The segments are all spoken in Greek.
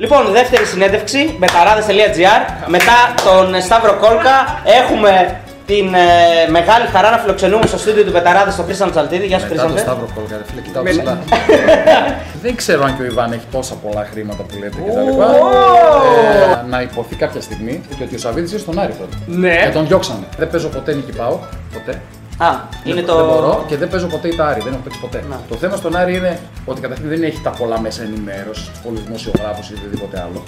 Λοιπόν, δεύτερη συνέντευξη, μπεταράδε.gr. Μετά τον Σταύρο Κόλκα έχουμε την ε, μεγάλη χαρά να φιλοξενούμε στο στούντιο του Μπεταράδε στο Χρήστο Τσαλτίδη. Γεια σου, Μετά το Χρήστο. Σταύρο Κόλκα, ρε φίλε, κοιτάω ψηλά. Δεν ξέρω αν και ο Ιβάν έχει τόσα πολλά χρήματα που λέτε και τα λοιπά. Ε, να υποθεί κάποια στιγμή ότι ο Σαββίδης είναι στον Άρη τώρα. Ναι. Και τον διώξανε. Δεν παίζω ποτέ νίκη πάω. Ποτέ. Α, είναι δεν, το. δεν μπορώ και δεν παίζω ποτέ είτε Άρη, δεν έχω παίξει ποτέ. Να. Το θέμα στον Άρη είναι ότι καταρχήν δεν έχει τα πολλά μέσα ενημέρωσης, πολλούς δημοσιογράφους ή οτιδήποτε άλλο.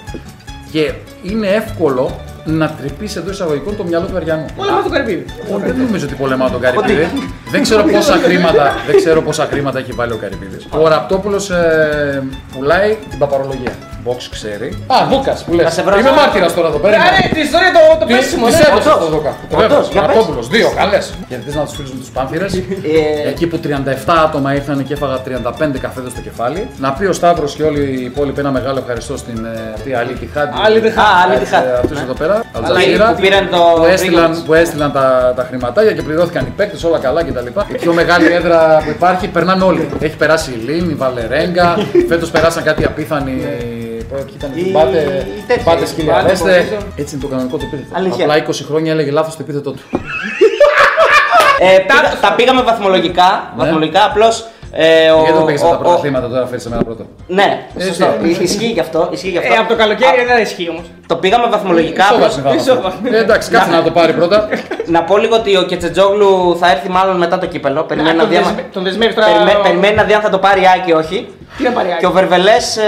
Και είναι εύκολο να τρυπείς εντός εισαγωγικών το μυαλό του Αριανού. Όλα με το καρπίδι. Όχι, δεν νομίζω ότι πολεμάω τον Καρυπίδη. δεν, ξέρω πόσα χρήματα, δεν ξέρω πόσα χρήματα έχει βάλει ο Καρυπίδης. Ο Ραπτόπουλος ε, πουλάει την παπαρολογία. Box ξέρει. Α, Βούκας που λες. Θα σε βρω Είμαι να- μάρτυρας τώρα εδώ πέρα. Άρα την ιστορία το, το πέσιμο, Τι ναι. έδωσε Όντως. το Δούκα. Όντως, Βέβαια, για πες. Ραπτόπουλο. Δύο, καλές. Γιατί να του φίλους μου τους Πάνθυρε. Ε, Εκεί που 37 άτομα ήρθαν και έφαγα 35 καφέδε στο κεφάλι. Να πει ο Σταύρος και όλοι οι υπόλοιποι ένα μεγάλο ευχαριστώ στην ε, αυτή Αλή Τιχάντη. Άλλη δεν Α, άλλη Τιχάντη. Αυτού εδώ πέρα. που Αλτζαζίρα, πήραν το που έστειλαν, Privilege. που έστειλαν τα, τα χρηματάκια και πληρώθηκαν οι παίκτες, όλα καλά κτλ. Η πιο μεγάλη έδρα που υπάρχει περνάνε όλοι. Έχει περάσει η Λίν, η Βαλερέγκα, φέτος περάσαν κάτι απίθανοι. Ποιοι ήταν, Οι- οι Μπάτε, οι τέτοιοι. Μπάτε σκύλια. Μπάτε, Δέστε, νομίζω. Έτσι είναι το κανονικό του επίθετο. Αλήθεια. Απλά 20 χρόνια έλεγε λάθος το επίθετο του. ε, πήγα- τα πήγαμε βαθμολογικά. Ναι. Βαθμολογικά, απλώς. Ε, ο- Γιατί το παίξει ο- τα ο- πρωταθλήματα τώρα, φέρεις εμένα πρώτο. Ναι, Ε, σωστό. τι. Ισχύει και αυτό. Ισχύει και αυτό. Ε, από το καλοκαίρι Α, δεν ισχύει όμως. Το πήγαμε βαθμολογικά. απλώς- Ισόβαθμοι θα Ισόβαθμοι. είμαστε. Ε, Εντάξει, κάτσε να το πάρει πρώτα. Να πω λίγο ότι ο Κετσετζόγλου θα έρθει μάλλον μετά το κύπελο. Περιμένει να τον δει άμα- δεσμε- τον δεσμεύεις τώρα- Περιμέ- Περιμένει να δει αν θα το πάρει η Άκη ή όχι. Τι να πάρει Και ο Βερβελές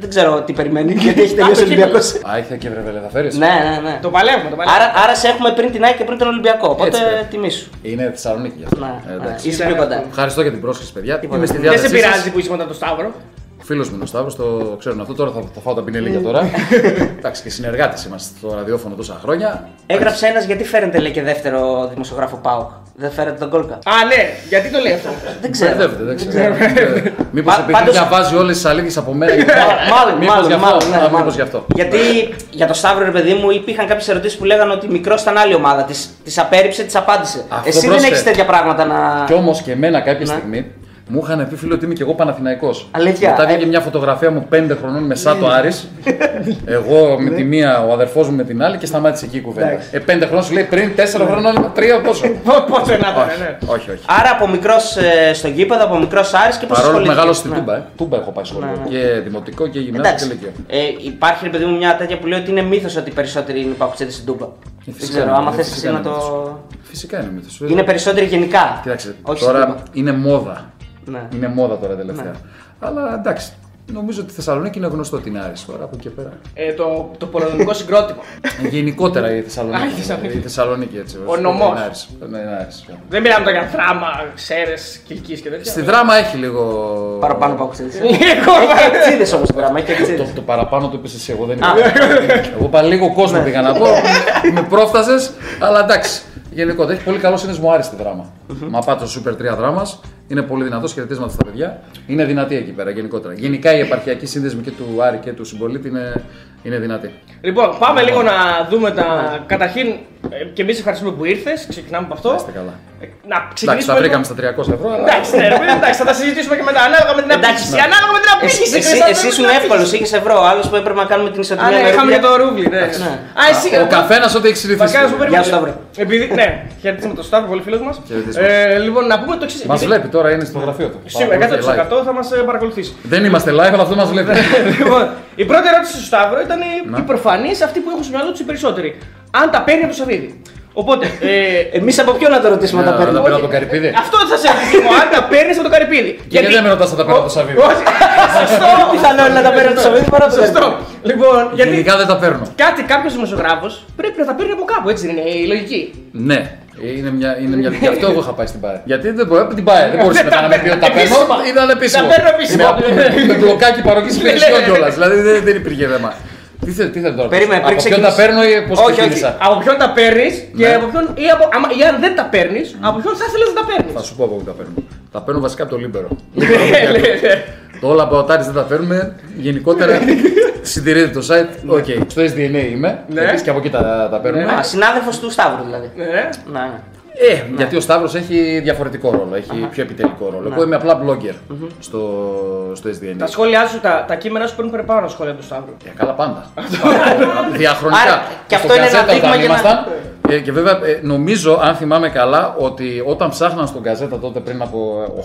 δεν ξέρω τι περιμένει γιατί έχει τελειώσει ο το κύπελο. Ολυμπιακό. Α, ήρθε και βρεβελέ, θα φέρεις; Ναι, ναι, ναι. Το παλεύουμε, το παλεύουμε. Άρα, άρα σε έχουμε πριν την Άκη και πριν τον Ολυμπιακό. Οπότε Έτσι πρέπει. τιμή σου. Είναι Θεσσαλονίκη γι' αυτό. Ναι, Ε, ναι, εντάξει. είσαι πιο κοντά. Ευχαριστώ για την πρόσκληση, παιδιά. Τίποτα. Είμαι στη Δεν Δεν σε διάθεσή πειράζει σας. που είσαι μετά το Σταύρο. Φίλος μου είναι ο Σταύρος, το ξέρουν αυτό. Τώρα θα, θα φάω τα πινελίκια τώρα. Εντάξει, και συνεργάτες είμαστε στο ραδιόφωνο τόσα χρόνια. Έγραψε ένας γιατί φέρνετε λέει και δεύτερο δημοσιογράφο Πάοκ; Δεν φέρετε τον Κόλκα. Α, ναι, γιατί το λέει αυτό; Δεν ξέρω. Μπερδεύεται, δεν ξέρω. Μήπως Πα- επειδή πάντως- διαβάζει όλες τις αλήθειες από μένα. Μάλλον, Μήπως μάλλον, γι' αυτό. μάλλον, ναι, Α, μάλλον. μήπως γι' αυτό. Γιατί για το Σταύρο, ρε παιδί μου, υπήρχαν κάποιες ερωτήσεις που λέγανε ότι μικρός ήταν άλλη ομάδα. Τις απέρριψε, τις απάντησε. Αυτό Εσύ δεν πρόσεχε. έχει τέτοια πράγματα να. Κι όμως και εμένα κάποια Ναι. στιγμή μου είχαν πει φίλο ότι είμαι και εγώ Παναθηναϊκός. Αλήθεια, Μετά βγήκε ε. μια φωτογραφία μου 5 χρονών με Σάτο Άρης. εγώ με τη μία, ο αδερφός μου με την άλλη και σταμάτησε εκεί η κουβέντα. Εντάξει. Ε, 5 χρόνων σου λέει πριν 4 χρονών, 3 πόσο. Πόσο να ήταν, όχι, ναι. όχι, όχι. Άρα από μικρός ε, στον γήπεδο, από μικρός Άρης και πώ Παρόλο που μεγάλο στην Ναι. Τούμπα, ε. Τούμπα έχω πάει σχολείο. Ναι, ναι. Και δημοτικό και γυμνάσιο και Εντάξει. λυκείο. Ε, υπάρχει ρε παιδί μου μια τέτοια που λέει ότι είναι μύθος ότι οι περισσότεροι είναι παουξέτε στην Τούμπα. Δεν φυσικά ξέρω, είναι, άμα ε, θες φυσικά εσύ να είναι το. μύθος. Φυσικά είναι μύθος. Είναι περισσότεροι γενικά. Κοιτάξτε, όχι στην τώρα Τούμπα. είναι μόδα. Ναι. Είναι μόδα τώρα τελευταία. Αλλά εντάξει, νομίζω ότι η Θεσσαλονίκη είναι γνωστό την Άρης τώρα από εκεί και πέρα. Ε, το, το πολωνικό συγκρότημα. Γενικότερα η Θεσσαλονίκη. Α, η Θεσσαλονίκη. η Θεσσαλονίκη έτσι. Ο νομός. Είναι Άρης. Ναι, είναι Άρης. Δεν μιλάμε τώρα για δράμα, ξέρες, κυλική και τέτοια. Στη δράμα έχει λίγο. Παραπάνω παουξέτε. Λίγο. Έχει εξίδε όμως το πράγμα, έχει Το, εξίδε. το παραπάνω το είπες εσύ, εγώ δεν Α. είπα. Εγώ είπα λίγο Ναι. κόσμο πήγα να πω. Με πρόφτασες, αλλά εντάξει. Γενικότερα έχει πολύ καλό σύνδεσμο Άρη στη δράμα. Μα πάτε στο Super 3 δράμας. Είναι πολύ δυνατός χαιρετίσματα στα παιδιά. Είναι δυνατή εκεί πέρα γενικότερα. Γενικά η επαρχιακή σύνδεσμη και του Άρη και του συμπολίτη είναι, είναι δυνατή. Λοιπόν, πάμε λίγο να δούμε τα. Καταρχήν, ε, και εμείς ευχαριστούμε που ήρθες. Ξεκινάμε από αυτό. Να είστε καλά. Ε, Να Εντάξει, ξεκινήσουμε. τα βρήκαμε λίγο- στα 300 ευρώ, αλλά. Εντάξει, ναι, ρε παιδί, εντάξει, θα τα συζητήσουμε και μετά. Ανάλογα με την Εντάξει, απήχηση. ναι. Ανάλογα με την Εσύ, απήχηση. εσύ, Χρήστο, εσύ με ήσουν την εύκολος, απήχηση. είχες ευρώ. Άλλος που έπρεπε να κάνουμε την Α, ισοτιμία. ναι, με είχαμε ρούβλια. και το ρούβλι, ναι. Ναι. Α, εσύ Ο καθένα ό,τι έχει συνηθίσει. Βασικά, σου Γεια σου, Σταύρο. Επειδή, ναι, χαιρετίσουμε τον Σταύρο, πολύ φίλος μας. Χαιρετίσματα. Ε, λοιπόν, να πούμε το εξής. Μας βλέπει τώρα, είναι στο γραφείο του. Σίγουρα, Παρακολουθεί live. 100% θα μας παρακολουθήσει. Δεν είμαστε live, αλλά αυτό μας βλέπει. λοιπόν, η πρώτη ερώτηση του Σταύρο ήταν η, Να. η προφανή, αυτή που έχουν στο μυαλό τους οι περισσότεροι. Αν τα παίρνει από το Σαββίδι. Οπότε, ε, Εμείς από ποιον να το ρωτήσουμε Ναι, να τα να τα παίρνουμε. παίρνω από το καρυπίδι. αυτό θα σε ρωτήσω, αν τα παίρνεις από το καρυπίδι. Και γιατί δεν με ρωτάς αν τα παίρνω από το Σαββίδι. Όχι, σωστό. Πιθανό είναι να τα παίρνει από το Σαββίδι παρά από το Σωστό. Λοιπόν, γιατί Γενικά δεν τα παίρνω. κάτι κάποιος δημοσιογράφος πρέπει να τα παίρνει από κάπου, έτσι δεν είναι η λογική. Ναι, είναι μια, είναι μια... γι' αυτό εγώ είχα πάει στην ΠΑΕ. Γιατί δεν μπορεί την ΠΑΕ. Δεν μπορούσε Δεν μετά τα να με πει ότι τα παίρνω. παίρνω. Επίσημα. Ήταν επίσημο. Τα παίρνω επίσημα. Με, με μπλοκάκι παροχής Ναι, υπηρεσιών ναι. κιόλας. Δηλαδή δεν, δεν υπήρχε θέμα. Τι θέλετε, τι θέλετε τώρα. Περίμενε, πριν από ποιον τα ξεκινήσεις. παίρνω ή πώς Όχι, όχι. ξεκίνησα; Από ποιον τα παίρνεις και Ναι. από ποιον. ή, από, άμα, ή αν δεν τα παίρνεις, από ποιον θα ήθελες να τα παίρνεις; Θα σου πω από πού τα παίρνω. Τα παίρνω βασικά από το Libero. Ναι, Το όλα από δεν τα παίρνουμε. Γενικότερα συντηρείται το site. Οκ, στο SDNA είμαι. Ναι. Επίσης και από εκεί τα, τα παίρνουμε. Ναι. Α, συνάδελφος του Σταύρου δηλαδή. Ναι. Ναι, ναι. Ε, γιατί ο Σταύρος έχει διαφορετικό ρόλο, έχει πιο επιτελικό ρόλο. Εγώ είμαι απλά blogger στο, στο SDN. Τα σχόλιά σου, τα, τα κείμενα σου παίρνουν παραπάνω σχόλια του Σταύρου. Ε, καλά πάντα. Διαχρονικά. Άρα, και Στο αυτό είναι ένα Γκαζέτα δείγμα όταν για να- ήμασταν, ε, και βέβαια ε, νομίζω, αν θυμάμαι καλά, ότι όταν ψάχναν στον Γκαζέτα τότε πριν από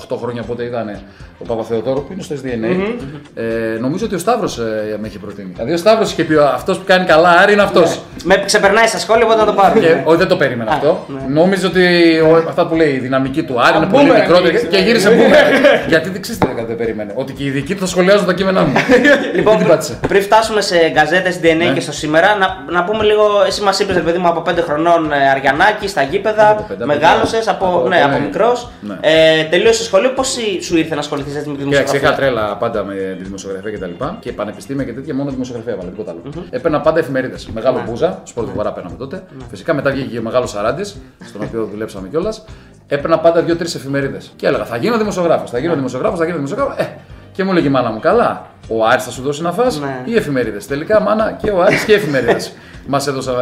8 χρόνια πότε ήταν ο Παπαθεοδόρου που είναι στο SDNA, ε, νομίζω ότι ο Σταύρος ε, με είχε προτείνει. Δηλαδή ο Σταύρος είχε πει: Αυτός που κάνει καλά, Άρη είναι αυτός. Με ξεπερνάει στα σχόλια, οπότε να το πάρω. Και, όχι, δεν το περίμενα Α, αυτό. ναι. Νόμιζε ότι ο, αυτά που λέει η δυναμική του Άρη Α, είναι πολύ boomerang μικρότερη γύρισε, και ναι. γύρισε boomerang. Γιατί δεν ξέρεις τι δεν περίμενε. Ότι και οι δικοί τους θα σχολιάζουν τα κείμενά μου. Λοιπόν, Τι την πάτησε. πριν φτάσουμε σε γκαζέτε DNA Ναι. και στο σήμερα, να, να πούμε λίγο. Εσύ μας είπες, παιδί μου, από 5 χρονών ε, Αριανάκι στα γήπεδα. Από πέντε, από Μεγάλωσες πέντε. από, Από ναι, πέντε. από μικρός. Ναι. Ε, τελείωσε σχολείο. Πώ σου ήρθε να ασχοληθείς με τη Κοίταξε, δημοσιογραφία; είχα τρέλα πάντα με τη δημοσιογραφία κτλ. Και, και πανεπιστήμια και τέτοια, μόνο δημοσιογραφία έβαλα, τίποτα άλλο. Έπαιρνα πάντα εφημερίδες. Μεγάλο Ναι. μπούζα, σπορ του Βορρά παίρναμε τότε. Φυσικά μετά βγήκε και ο μεγάλος Σαράντης, στον οποίο δουλέψαμε κιόλας. Έπαιρνα πάντα δύο-τρεις εφημερίδες. Και έλεγα θα γίνω δημοσιογράφος, θα Ναι. γίνω δημοσιογράφος, θα γίνω δημοσιογράφος. Ε, και μου έλεγε η μάνα μου, καλά. Ο Άρης θα σου δώσει να φας Ναι. ή εφημερίδες. Τελικά, μάνα και ο Άρης και εφημερίδε. Μας έδωσαν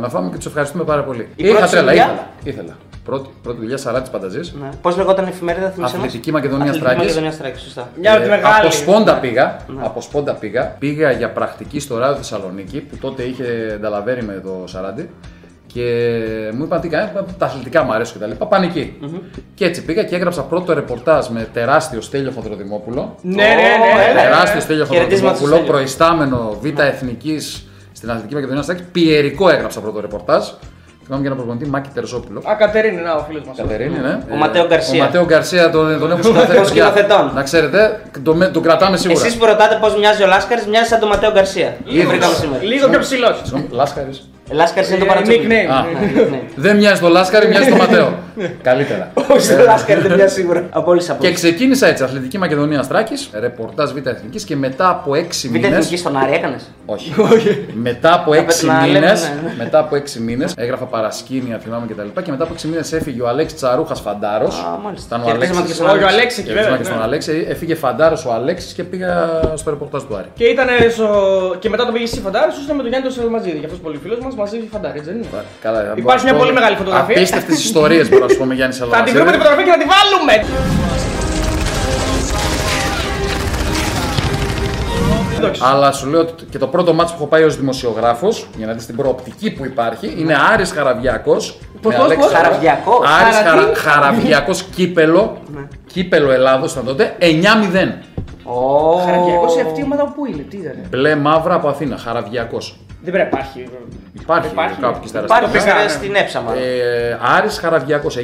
να φάμε και τους ευχαριστούμε πάρα πολύ. Η Είχα πρώτη σου τρέλα, δουλειά; ήθελα. ήθελα. Πρώτη, πρώτη δουλειά Σαράντη Πανταζής. Ναι. Πώς λεγόταν η εφημερίδα, θυμίσαι μας; Αθλητική Μακεδονία Αθλητική Στράκης. Μακεδονία Στράκης, σωστά. Μια από τη Ε, μεγάλη. Από σπόντα πήγα. Ναι. Από σπόντα πήγα. Πήγα για πρακτική στο ράδιο Θεσσαλονίκη που τότε είχε νταλαβέρει με το Σαράντι. Και μου είπαν τι κάνει, τα αθλητικά μου αρέσουν κτλ. Πάνε εκεί. Και έτσι πήγα και έγραψα πρώτο ρεπορτάζ με τεράστιο Στέλιο Χοντροδημόπουλο. Ναι, ναι, ναι. Ω, ναι, ναι. Τεράστιο Στέλιο Χαιρετίσματα στο Χοντροδημόπουλο, Στέλιο. προϊστάμενο Β' Εθνικής στην Αθλητική Μακεδονία Στράκη. Πιερικό έγραψα πρώτο ρεπορτάζ. Θυμάμαι και ένα προπονητή Μάκη Τερζόπουλο. Α, Κατερίνη, να, ο φίλος μας. Κατερίνη, ναι. Ο Ματέο Γκαρσία. Ο Ματέο Γκαρσία τον, τον έχω Των σκηνοθέτη. σκηνοθετών. Να ξέρετε, τον, τον κρατάμε σίγουρα. Εσείς που ρωτάτε πώς μοιάζει ο Λάσκαρης, μοιάζει σαν τον Ματέο Γκαρσία. Λίγο. Βρήκαμε σήμερα. Λίγο πιο ψηλός. Συγγνώμη, Λάσκαρης. Λάσκαρη είναι το Ε, παρατσούκλι. nickname. Α. Ναι, ναι. Δεν μοιάζει το Λάσκαρη, μοιάζει το Ματέο. Καλύτερα. Όχι, το Λάσκαρη δεν μοιάζει σίγουρα. Από όλες τις Και απόψει. ξεκίνησα έτσι, Αθλητική Μακεδονία Στράκης, ρεπορτάζ Β' Εθνικής και μετά από 6 Β' μήνε. εθνικής στον Άρη έκανες; Όχι. μετά από 6 πρέπει να λέμε, μήνε. ναι, ναι. Μετά από 6 μήνες έγραφα παρασκήνια, θυμάμαι κτλ. Και, και μετά από 6 μήνες έφυγε ο Αλέξης Τσαρούχας Φαντάρος. Α, μάλιστα. Ήταν ο Χαιρετίσματα Αλέξης. και στον Όχι, ο Αλέξη εκεί, Χαιρετίσματα βέβαια. και στον ναι. Αλέξη. Έφυγε Φαντάρος ο Αλέξης και πήγα στο ρεπορτάζ του Άρη. Και, ήταν στο... και μετά το πήγε εσύ φαντάρι, σου ήταν με τον Γιάννη τον Μαζίδη. Γι' αυτός πολύ φίλος μας μαζί φαντάρι, έτσι δεν είναι. Καλά, Υπάρχει μια πολύ μεγάλη φωτογραφία. Απίστευτες ιστορίες μπορώ να σου πω με Γιάννης Σαλαμασίδη. Θα την βρούμε την φωτογραφία και θα τη βάλουμε! Αλλά σου λέω ότι και το πρώτο μάτσο που έχω πάει ως δημοσιογράφος, για να δεις την προοπτική που υπάρχει, είναι Άρης Χαραβιακός Πώς, με πώς, Αλέξη πώς; Χαρα- Χαραβιακός. Άρης Χαρα- Χαρα... τι; Χαραβιακός κύπελο. Κύπελο Ελλάδος ήταν τότε 9-0. Ω. Χαρακιακό σε αυτή η ομάδα που είναι, τι ήταν; Μπλε μαύρα από Αθήνα. Χαραβιακός. Δεν πρέπει να υπάρχει. Υπάρχει, Υπάρχει. κάπου εκεί στα Υπάρχει αριστερά. πήγα, ναι. στην έψα μάλλον. Ε, Άρης Χαραβιακός 9-0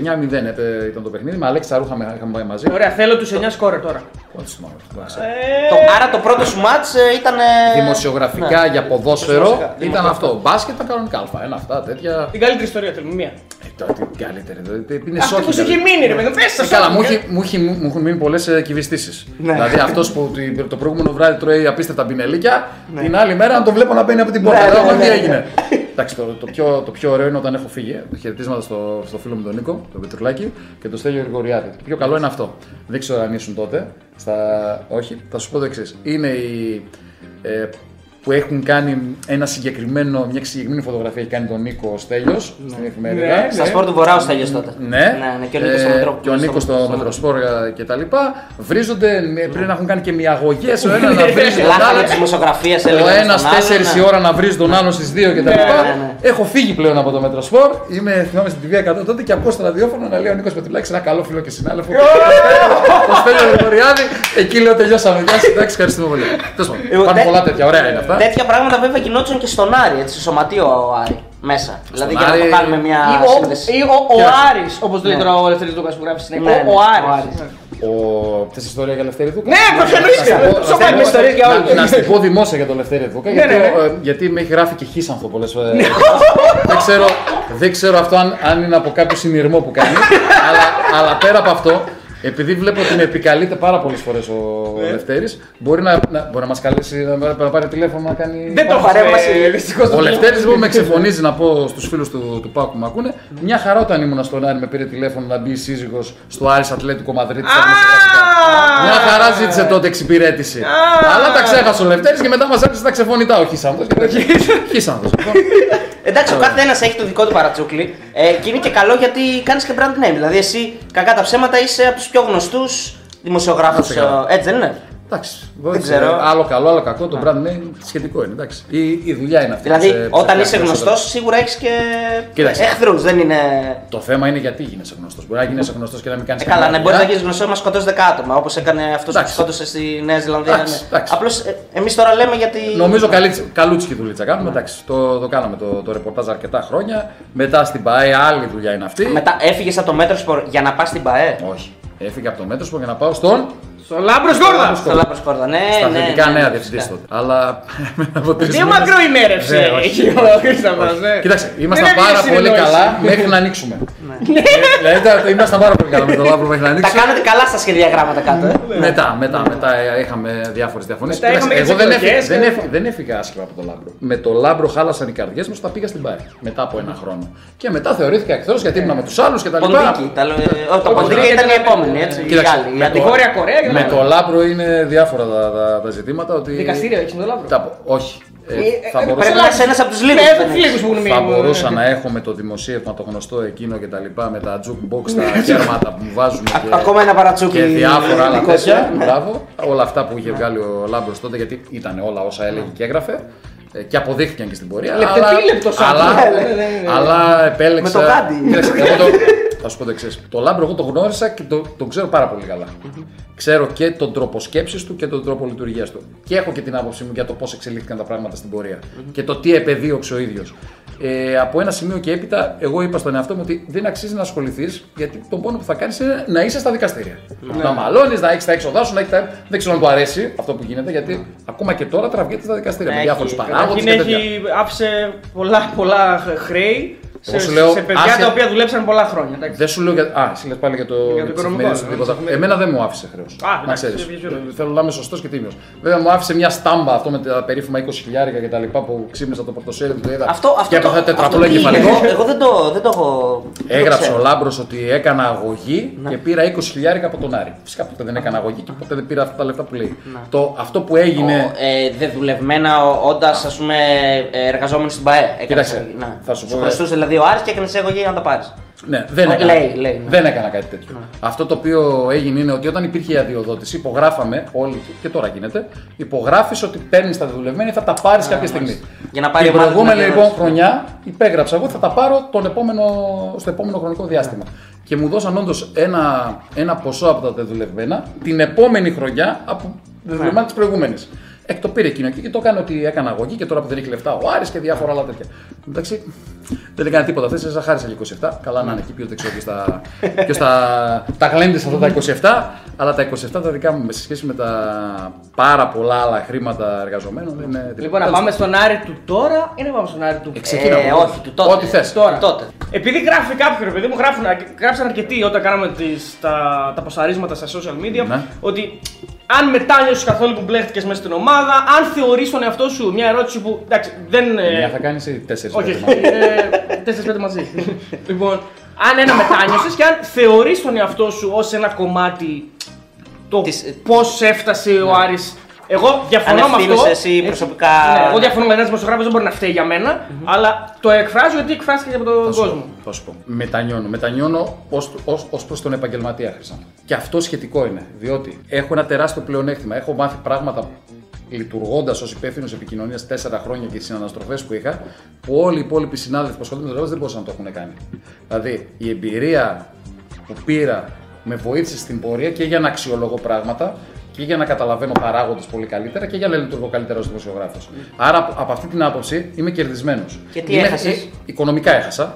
ε, ήταν το παιχνίδι. Με Αλέξη Τσαρούχα με- είχαμε πάει μαζί. Ωραία, θέλω τους 9 σκόρε τώρα. Ό,τι θυμάμαι, δεν ξέρω. Το, άρα το πρώτο σου μάτς ε, ήταν. ε, Δημοσιογραφικά ναι. για ποδόσφαιρο Δημοσιογραφικά. ήταν Δημοσιογραφικά. αυτό. Μπάσκετ ήταν κανονικά αλφα. Ένα αυτά τέτοια. Την καλύτερη ιστορία θέλουμε, μία. Ε, τώρα την καλύτερη. δηλαδή, Είναι Αυτό σόκι. που σου δηλαδή. έχει μείνει, ρε παιδί, πες Ε, σας Καλά, άκουγα. μου, έχει- μου, έχει- μου έχουν μείνει πολλές κυβιστήσεις. Ναι. Δηλαδή αυτός που το- το προηγούμενο βράδυ τρώει απίστευτα μπινελίκια, Ναι. την άλλη μέρα να το βλέπω να μπαίνει από την πόρτα. Ναι, Λέω, ναι, «Μα τι ναι. έγινε. Εντάξει, το, το, πιο, το πιο ωραίο είναι όταν έχω φύγει. Το χαιρετίσματα στο, στο φίλο μου τον Νίκο, τον Πετρουλάκη και τον Στέλιο Γρηγοριάδη. Το πιο καλό είναι αυτό. Δεν ξέρω αν ήσουν τότε. Στα... Όχι, θα σου πω το εξής. Είναι οι. Ε, που έχουν κάνει ένα συγκεκριμένο, μια συγκεκριμένη φωτογραφία έχει κάνει τον Νίκο Στέλιος στην εφημερίδα. Ναι, Στα σπορ του Βορρά ο Στέλιος τότε. Ναι, ναι, ναι, και ο Νίκος στο Ε, Μετρό- και ο Νίκος στο στο- Μετροσπόρ και τα λοιπά. Βρίζονται, με- πρέπει να έχουν κάνει και μιαγωγές ο ένας να βρίζει τον Λάθανε άλλο. της δημοσιογραφίας Ο ένας 4 η ώρα να βρίζει τον άλλον στις 2 και τα Ναι, λοιπά. ναι, ναι. Έχω φύγει πλέον από το Μετροσπόρ. Είμαι, θυμάμαι στην TV 100 τότε και ακούω στο ραδιόφωνο να λέει ο Νίκος Πετρουλάκη ένα καλό φίλο και συνάδελφο. Το Στέλιο Γρηγοριάδη. Εκεί λέω τελειώσαμε. Γεια σας, εντάξει, ευχαριστούμε πολύ. Τέλος πάντων, Εγώ, Υπάρχουν τε- πολλά τέτοια, ωραία είναι αυτά. Τέτοια πράγματα βέβαια γινόντουσαν και στον Άρη, έτσι, στο σωματείο ο Άρη. Μέσα. Δηλαδή για να Άρη- το κάνουμε μια Ή ο, σύνδεση. ή ο, ο Κοίταξε. Άρης, όπως λέει Ναι. τώρα ο Ελευθερής Λούκας που γράφει στην Ναι, εκπομπή. ναι, Ο ο Άρης. Άρης. Ο... Θες ιστορία για Λευτέρη Δούκα. Ναι, Να- προφανώς. να σου πω- Σω να- κάνουμε να- ιστορίες για να- όλους. Να σου πω δημόσια για τον Λευτέρη Δούκα, Ναι, γιατί, ναι, ναι. ο- ε, γιατί με έχει γράφει και χίσανθο πολλές φορές. δεν, ξέρω, δεν ξέρω αυτό αν, αν είναι από κάποιο συνειρμό που κάνει, αλλά, αλλά πέρα από αυτό, επειδή βλέπω ότι με επικαλείται πάρα πολλές φορές ο Ναι. Λευτέρης, μπορεί να, να, μπορεί να μας καλέσει να, να πάρει τηλέφωνο να κάνει. Δεν το έχω παρέμβαση. ε, δυστυχώς. Ο Λευτέρης λοιπόν με ξεφωνίζει να πω στους φίλους του, του Πάκου που με ακούνε. Μια χαρά όταν ήμουν στον Άρη με πήρε τηλέφωνο να μπει η σύζυγος στο Άρης Ατλέτικο Μαδρίτη. Στα δημοσιογραφικά. Μια χαρά ζήτησε τότε εξυπηρέτηση. Αλλά τα ξέχασε ο Λευτέρης και μετά μας άρχισε τα ξεφωνητά. Ο Χίσανδος. Χίσανδος. λοιπόν. Εντάξει, ο καθένα έχει το δικό του παρατσούκλι ε, και είναι και καλό γιατί κάνεις και brand name. Δηλαδή, εσύ κακά τα ψέματα είσαι από τους πιο γνωστούς δημοσιογράφους. Άσε καλά. Έτσι δεν είναι; Εντάξει, βοήθησε. ξέρω. Άλλο καλό, άλλο κακό. Το brand name σχετικό είναι. Εντάξει. Η, η δουλειά είναι αυτή. Δηλαδή, που σε- που σε όταν κάνει είσαι περισσότερο. γνωστός, σίγουρα έχεις και Κοίταξε. εχθρούς. Δεν είναι. Το θέμα είναι γιατί γίνεσαι γνωστός. Μπορεί να γίνεσαι γνωστός και να μην κάνεις Ε, καλά, ναι, μπορεί να γίνεις γνωστός να σκοτώσει 10 άτομα όπως έκανε αυτός που Εντάξει. σκότωσε στη Νέα Ζηλανδία. Εντάξει, ναι. εντάξει. Απλώς εμείς τώρα λέμε γιατί. Νομίζω καλή, καλούτσικη δουλίτσα κάνουμε. Εντάξει, το, το κάναμε το, το ρεπορτάζ αρκετά χρόνια. Μετά στην ΠαΕ άλλη δουλειά είναι αυτή. Μετά έφυγες από το μέτρο σπορ για να πας στην ΠαΕ; Όχι. Έφυγε από το μέτρο για να πάω στον. Στο λάμπρος σκόρδα! Στο Λάμπρος Σκόρδα, ναι. Στα ναι, θετικά ναι, νέα ναι, διευθυντής φυσικά. τότε. Αλλά μετά από τρει Τι μακρό ημέρευση Ναι, όχι. έχει ο Χρήσταφας, ναι. Κοίταξε, ήμασταν Δεν πάρα έβγαινε πολύ συνεννόηση. καλά μέχρι να ανοίξουμε. Δηλαδή τα- ήμασταν πάρα πολύ καλά με το λάμπρο μέχρι να Τα ανοίξουμε. κάνατε καλά στα σχεδιαγράμματα κάτω. ε. Μετά, μετά, μετά ε, είχαμε διάφορες διαφωνίες. Μετά είχαμε και Εγώ τις δεν εκλογές έφυγα, δεν, και- έφυγα, δεν έφυγα άσχημα από το Λάμπρο. Με το Λάμπρο χάλασαν οι καρδιές μου, τα πήγα στην ΠΑΕ. Μετά από ένα χρόνο. Και μετά θεωρήθηκα εχθρός γιατί ήμουν με τους άλλους και τα λοιπά. Ποντίκι. τα λέ- ε, Το Όχι, Ποντίκι όχι, ήταν η όχι, επόμενη, όχι, έτσι. η Κοίταξε, άλλη, η με αντί- Τη Βόρεια Κορέα και Με τα το Λάμπρο είναι διάφορα τα, τα, τα ζητήματα. Ότι... Δικαστήριο έχεις με το Λάμπρο; Τα, όχι. Ε, Ε, θα ε, μπορούσα, Πρέπει να είσαι ένας από τους λίγους. Ε, φίλους που έχουν θα μείνει. μπορούσα να έχω με το δημοσίευμα το γνωστό εκείνο και τα λοιπά με τα jukebox, τα χέρματα που μου βάζουν και, Ακόμα ένα παρατσούκλι. και διάφορα άλλα δικό σου, τέτοια. ναι. Μπράβο. Όλα αυτά που είχε βγάλει ο Λάμπρος τότε γιατί ήταν όλα όσα έλεγε και έγραφε. ε, Και αποδείχθηκαν και στην πορεία. Λεπτεπίλεπτος αλλά, άνθρωπος. αλλά, Ναι, ναι, ναι. αλλά επέλεξα. Με το γάντι. Κοίταξε, εγώ το, θα σου πω το εξής. Το Λάμπρο εγώ το γνώρισα και το, τον ξέρω πάρα πολύ καλά. Ξέρω και τον τρόπο σκέψης του και τον τρόπο λειτουργίας του. Και έχω και την άποψή μου για το πώς εξελίχθηκαν τα πράγματα στην πορεία. Και το τι επεδίωξε ο ίδιος. Ε, από ένα σημείο και έπειτα, εγώ είπα στον εαυτό μου ότι δεν αξίζει να ασχοληθείς γιατί τον πόνο που θα κάνεις είναι να είσαι στα δικαστήρια. Να μαλώνεις, να έχεις τα έξοδά σου, να έχεις τα. Δεν ξέρω αν του αρέσει αυτό που γίνεται γιατί ακόμα και τώρα τραβιέται στα δικαστήρια με Έχει. διάφορους παράγοντες Καταρχήν και τέτοια. έχει άφησε πολλά, πολλά χρέη σε, Εγώ σου λέω, σε παιδιά άσε- τα οποία δουλέψαν πολλά χρόνια. εντάξει. Δεν σου λέω για. Α, εσύ λες πάλι για το, Για το για τις οικονομικό, εφημερίδες ναι, του τίποτα. τις εφημερίδες. Εμένα δεν μου άφησε χρέος. Α, Να εντάξει, ξέρει. δεν ξέρω. Θέλω να είμαι σωστός και τίμιος. Βέβαια μου άφησε μια στάμπα αυτό με τα περίφημα 20 χιλιάρικα και τα λοιπά που ξύπνησα το πορτοσέλι μου το είδα. Αυτό, αυτό και το, έπαθα αυτό τετραπλό τι είναι, εγκεφαλικό. εγώ- Εγώ δεν το, δεν το έχω. δεν το Έγραψε ξέρω. ο Λάμπρος ότι έκανα αγωγή Ναι. και πήρα 20 χιλιάρικα από τον Άρη. Φυσικά ποτέ δεν έκανα αγωγή και ποτέ δεν πήρα αυτά τα λεφτά που λέει. Το, αυτό που έγινε. Ο, ε, δεδουλευμένα όντας α πούμε ε, εργαζόμενο στην ΠαΕ. Έκανες Κοίταξε, αγωγή, ναι. θα σου πω, ε, χρωστούσε δηλαδή ο Άρης και έκανε αγωγή για να τα πάρεις. Ναι, δεν Ε, έκανα, λέει, λέει, ναι. δεν έκανα κάτι τέτοιο. Αυτό το οποίο έγινε είναι ότι όταν υπήρχε η αδειοδότηση, υπογράφαμε όλοι και τώρα γίνεται, υπογράφεις ότι παίρνεις τα δουλευμένα ή θα τα πάρεις κάποια στιγμή. Για να πάρει Την η ομάδα προηγούμενη την λοιπόν αδειοδότηση. χρονιά υπέγραψα εγώ θα τα πάρω τον επόμενο, στο επόμενο χρονικό διάστημα. Και μου δώσαν όντως ένα, ένα ποσό από τα δεδουλευμένα την επόμενη χρονιά από δεδουλευμένα της προηγούμενης. Εκ το πήρε εκείνο εκεί και το έκανε ότι έκανα αγωγή και τώρα που δεν έχει λεφτά ο Άρης και διάφορα άλλα τέτοια. Εντάξει, δεν έκανε τίποτα. Αυτέ σα χάρισα και 27. Καλά να είναι εκεί, ποιο δεν ξέρω ποιο τα, ποιος τα, τα γλέντισε αυτά τα 27. Αλλά τα 27 τα δικά μου σε σχέση με τα πάρα πολλά άλλα χρήματα εργαζομένων δεν είναι τίποτα. Λοιπόν, να πάμε στον Άρη του τώρα ή να πάμε στον Άρη του Ξεκίνα, Ε, από όχι, του τότε. Ό,τι θες. Τώρα. Τότε. Επειδή γράφει κάποιο ρε παιδί μου, γράφουν, γράψαν αρκετοί όταν κάναμε τις, τα, τα ποσαρίσματα στα social media Ναι. ότι αν μετάνιωσες καθόλου που μπλέχτηκες μέσα στην ομάδα, αν θεωρείς τον εαυτό σου μια ερώτηση που. Εντάξει, δεν. ε, Μια θα κάνεις ή τέσσερις όχι, όχι. 4-5 μαζί. λοιπόν, αν ένα μετάνιωσες και αν θεωρείς τον εαυτό σου ως ένα κομμάτι το Της- ε, πώς έφτασε ο Άρης Εγώ διαφωνώ Αν με αυτό. ευθύνεσαι εσύ Έτσι. προσωπικά. Ναι, εγώ διαφωνώ με ένα δημοσιογράφο, δεν μπορεί να φταίει για μένα, αλλά το εκφράζω γιατί εκφράστηκε από τον Θα σου κόσμο. πω, Θα σου πω. Μετανιώνω. Μετανιώνω ως προς τον επαγγελματία Χρυσά. Και αυτό σχετικό είναι. Διότι έχω ένα τεράστιο πλεονέκτημα. Έχω μάθει πράγματα λειτουργώντας ως υπεύθυνος επικοινωνίας 4 χρόνια και τις αναστροφέ που είχα, που όλοι οι υπόλοιποι συνάδελφοι που ασχολούνται με το ρόλο δεν μπορούσαν να το έχουν κάνει. Δηλαδή, η εμπειρία που πήρα με βοήθησε στην πορεία και για να αξιολογώ πράγματα και για να καταλαβαίνω παράγοντες πολύ καλύτερα και για να λειτουργώ καλύτερα ως δημοσιογράφος. Άρα, από- από αυτή την άποψη είμαι κερδισμένος. Και τι έχασες; Οικονομικά έχασα.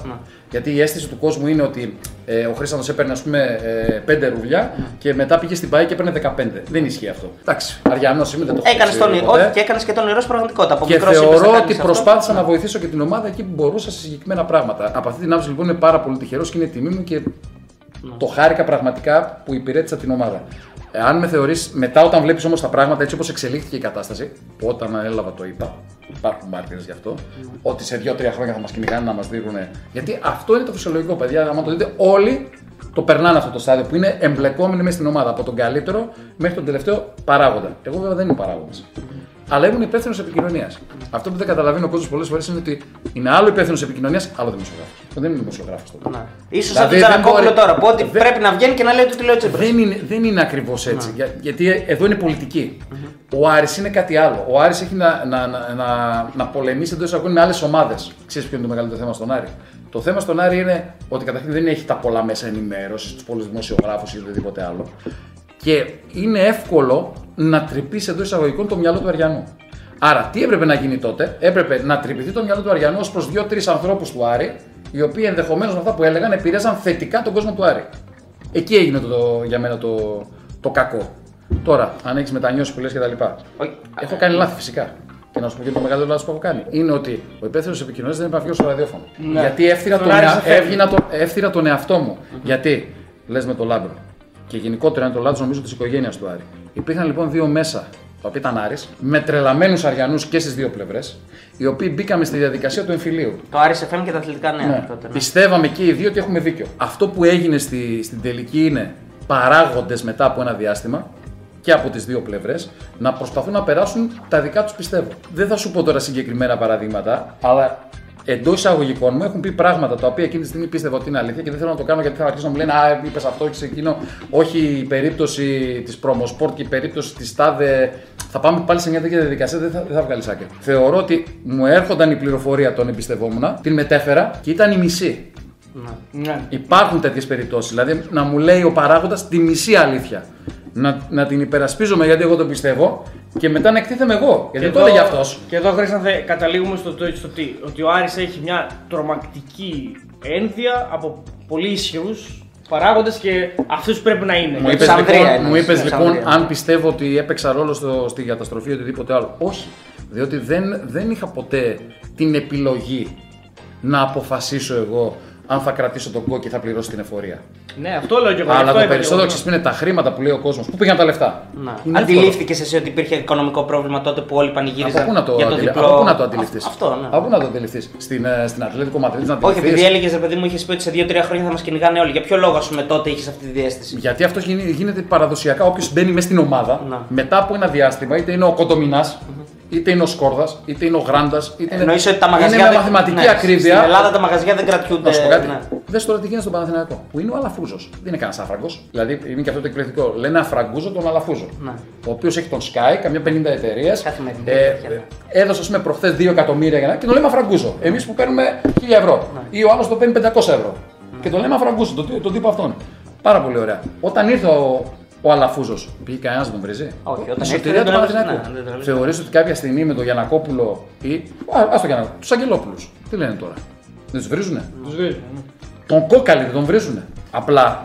Γιατί η αίσθηση του κόσμου είναι ότι ε, ο Χρήστανο έπαιρνε ας πούμε ε, 5 ρουβλιά και μετά πήγε στην ΠΑΕ και έπαιρνε 15. Δεν ισχύει αυτό. Εντάξει, Αριανός είμαι, δεν το έχω Έκανες παίξει τον ποτέ. Όχι, και έκανες και τον ηρωό στην πραγματικότητα. Από Και μικρός είπες, θα θεωρώ κάνεις ότι αυτό. προσπάθησα να βοηθήσω και την ομάδα εκεί που μπορούσα σε συγκεκριμένα πράγματα. Από αυτή την άποψη λοιπόν είμαι πάρα πολύ τυχερός και είναι τιμή μου και το χάρηκα πραγματικά που υπηρέτησα την ομάδα. Ε, Αν με θεωρείς μετά, όταν βλέπεις όμως τα πράγματα έτσι όπως εξελίχθηκε η κατάσταση, που όταν έλαβα το είπα, υπάρχουν μάρτυρε γι' αυτό, ότι σε 2-3 χρόνια θα μας κυνηγάνε να μας δίνουν. Γιατί αυτό είναι το φυσιολογικό, παιδιά. Αν το δείτε, όλοι το περνάνε αυτό το στάδιο που είναι εμπλεκόμενοι μέσα στην ομάδα από τον καλύτερο μέχρι τον τελευταίο παράγοντα. Εγώ βέβαια δεν είμαι παράγοντας. Αλλά ήμουν υπεύθυνος επικοινωνίας. Αυτό που δεν καταλαβαίνει ο κόσμος πολλές φορές είναι ότι είναι άλλο υπεύθυνος επικοινωνίας, άλλο δημοσιογράφος. Δεν είναι δημοσιογράφος τότε. Ναι. Ίσως Δηλαδή, από τον δεν Τζανακόπουλο μπορεί- τώρα που ότι δεν- πρέπει να βγαίνει και να λέει ότι του λέει ο Τσίπρας. Δεν είναι, δεν είναι ακριβώς έτσι. Για- γιατί εδώ είναι πολιτική. Ο Άρης είναι κάτι άλλο. Ο Άρης έχει να, να, να, να, να πολεμήσει εντός εισαγωγικών με άλλες ομάδες. Ξέρεις ποιο είναι το μεγαλύτερο θέμα στον Άρη; Το θέμα στον Άρη είναι ότι καταρχήν δεν έχει τα πολλά μέσα ενημέρωσης, τους πολλούς δημοσιογράφους ή οτιδήποτε άλλο. Και είναι εύκολο να τρυπήσει εντός εισαγωγικών το μυαλό του Αριανού. Άρα, τι έπρεπε να γίνει τότε, έπρεπε να τρυπηθεί το μυαλό του Αριανού ως προς δύο-τρεις ανθρώπους του Άρη, οι οποίοι ενδεχομένως με αυτά που έλεγαν επηρέαζαν θετικά τον κόσμο του Άρη. Εκεί έγινε το, το- για μένα το, το κακό. Τώρα, αν έχεις μετανιώσεις που λες και τα λοιπά. Όχι. Έχω κάνει λάθη φυσικά. Και να σου πω και το μεγαλύτερο λάθος που έχω κάνει. Είναι ότι ο υπεύθυνος επικοινωνίας δεν είπα να βγει στο ραδιόφωνο. Ναι. Γιατί έφθυρα Στον τον, Άρη εα... σε φεύγει. έβγαινα το... έφθυρα τον εαυτό μου. Γιατί; Λες με το λάμπρο. Και γενικότερα είναι το λάθος νομίζω της οικογένειας του Άρη. Υπήρχαν λοιπόν δύο μέσα, τα οποία ήταν Άρης, με τρελαμένους Αριανούς και στις δύο πλευρές, οι οποίοι μπήκαμε στη διαδικασία του εμφυλίου. Το Άρης FM και τα αθλητικά νέα Ναι. τότε. ναι. Πιστεύαμε και οι δύο ότι έχουμε δίκιο. Αυτό που έγινε στη, στην τελική είναι παράγοντες μετά από ένα διάστημα και από τις δύο πλευρές να προσπαθούν να περάσουν τα δικά τους πιστεύω. Δεν θα σου πω τώρα συγκεκριμένα παραδείγματα, αλλά εντός εισαγωγικών μου έχουν πει πράγματα τα οποία εκείνη τη στιγμή πίστευα ότι είναι αλήθεια και δεν θέλω να το κάνω γιατί θα αρχίσουν να μου λένε Α, είπες αυτό και σε εκείνο. Όχι η περίπτωση της Promosport και η περίπτωση της Τάδε. Θα πάμε πάλι σε μια τέτοια διαδικασία, δεν θα, δεν θα βγάλεις άκρη. Θεωρώ ότι μου έρχονταν η πληροφορία, τον εμπιστευόμουν, την μετέφερα και ήταν η μισή. Ναι. Υπάρχουν τέτοιες περιπτώσεις. Δηλαδή να μου λέει ο παράγοντας τη μισή αλήθεια. Να, να την υπερασπίζομαι γιατί εγώ το πιστεύω και μετά να εκτίθεμαι εγώ. Γιατί δεν το έλεγε αυτός. Και εδώ Χρήστανθε καταλήγουμε στο, το, στο τι, ότι ο Άρης έχει μια τρομακτική ένδυα από πολύ ισχυρούς παράγοντες και αυτούς πρέπει να είναι. Μου Γιατί- είπες Αλεξανδρία λοιπόν, είναι, μου είπες, Αλεξανδρία. λοιπόν αν πιστεύω ότι έπαιξα ρόλο στο, στη καταστροφή ή οτιδήποτε άλλο. Όχι. Διότι δεν, δεν είχα ποτέ την επιλογή να αποφασίσω εγώ αν θα κρατήσω τον κό και θα πληρώσω την εφορία. Ναι, αυτό λέω και εγώ. γι' Αλλά αυτό το είπα περισσότερο και εγώ. ξέρεις που είναι τα χρήματα που λέει ο κόσμος. Πού πήγαν τα λεφτά; Να. Είναι εύκολο. Αντιλήφθηκε εσύ ότι υπήρχε οικονομικό πρόβλημα τότε που όλοι πανηγύριζαν Από πού να το, για το αντιλη... διπλό. από πού να το αντιληφθείς; Α- Αυτό, ναι. Από πού να το αντιληφθείς; Στην, ε, στην Ατλέτικο Μαδρίτη να Όχι, αντιληφθείς; επειδή έλεγες, ρε παιδί μου, είχες πει ότι σε 2-3 χρόνια θα μας κυνηγάνε όλοι. Για ποιο λόγο, ας πούμε, τότε είχες αυτή τη διέστηση; Γιατί αυτό γίνει- γίνεται παραδοσιακά. Όποιος μπαίνει μέσα στην ομάδα, Να. μετά από ένα διάστημα, είτε είναι ο κοντομινάς, είτε είναι ο Σκόρδας, είτε είναι ο Γράντας, είτε είναι. Εννοείς ότι τα μαγαζιά. είναι με δεν- μαθηματική ναι, ακρίβεια. Στην Ελλάδα τα μαγαζιά δεν κρατιούνται. Να σου πω κάτι. ναι. Δες τώρα τι γίνεται στον Παναθηναϊκό. Που είναι ο Αλαφούζο. Δεν είναι κανένας άφραγκος. Δηλαδή είναι και αυτό το εκπληκτικό. Λένε Αφραγκούζο τον Αλαφούζο. Ναι. Ο οποίος έχει τον Sky, καμιά 50 εταιρείες. Καθημερινή Ε, τέτοια, ναι. έδωσε, ας πούμε, προχθές 2 εκατομμύρια για να. και τον λέμε Αφραγκούζο. Εμείς που παίρνουμε 1000 ευρώ. Ναι. Ή ο άλλος το παίρνει 500 ευρώ. Και τον λέμε Αφραγκούζο, τον, τον τύπο αυτόν. Πάρα πολύ ωραία. Όταν ήρθε ο, ο Αλαφούζος, πήγε κανένας να τον βρίζει; Όχι, όταν Η ήρθε σωτηρία δεν του τον έβριζε, Παναθηναϊκού. ναι, δεν τον έβριζε. Θεωρείς ότι κάποια στιγμή με τον Γιαννακόπουλο ή. Α, άσ' το Γιαννακόπουλο, τους Αγγελόπουλους. Τι λένε τώρα; Δεν τους βρίζουνε; Τους βρίζουν, ναι. Τον Κόκκαλη δεν τον βρίζουνε; Απλά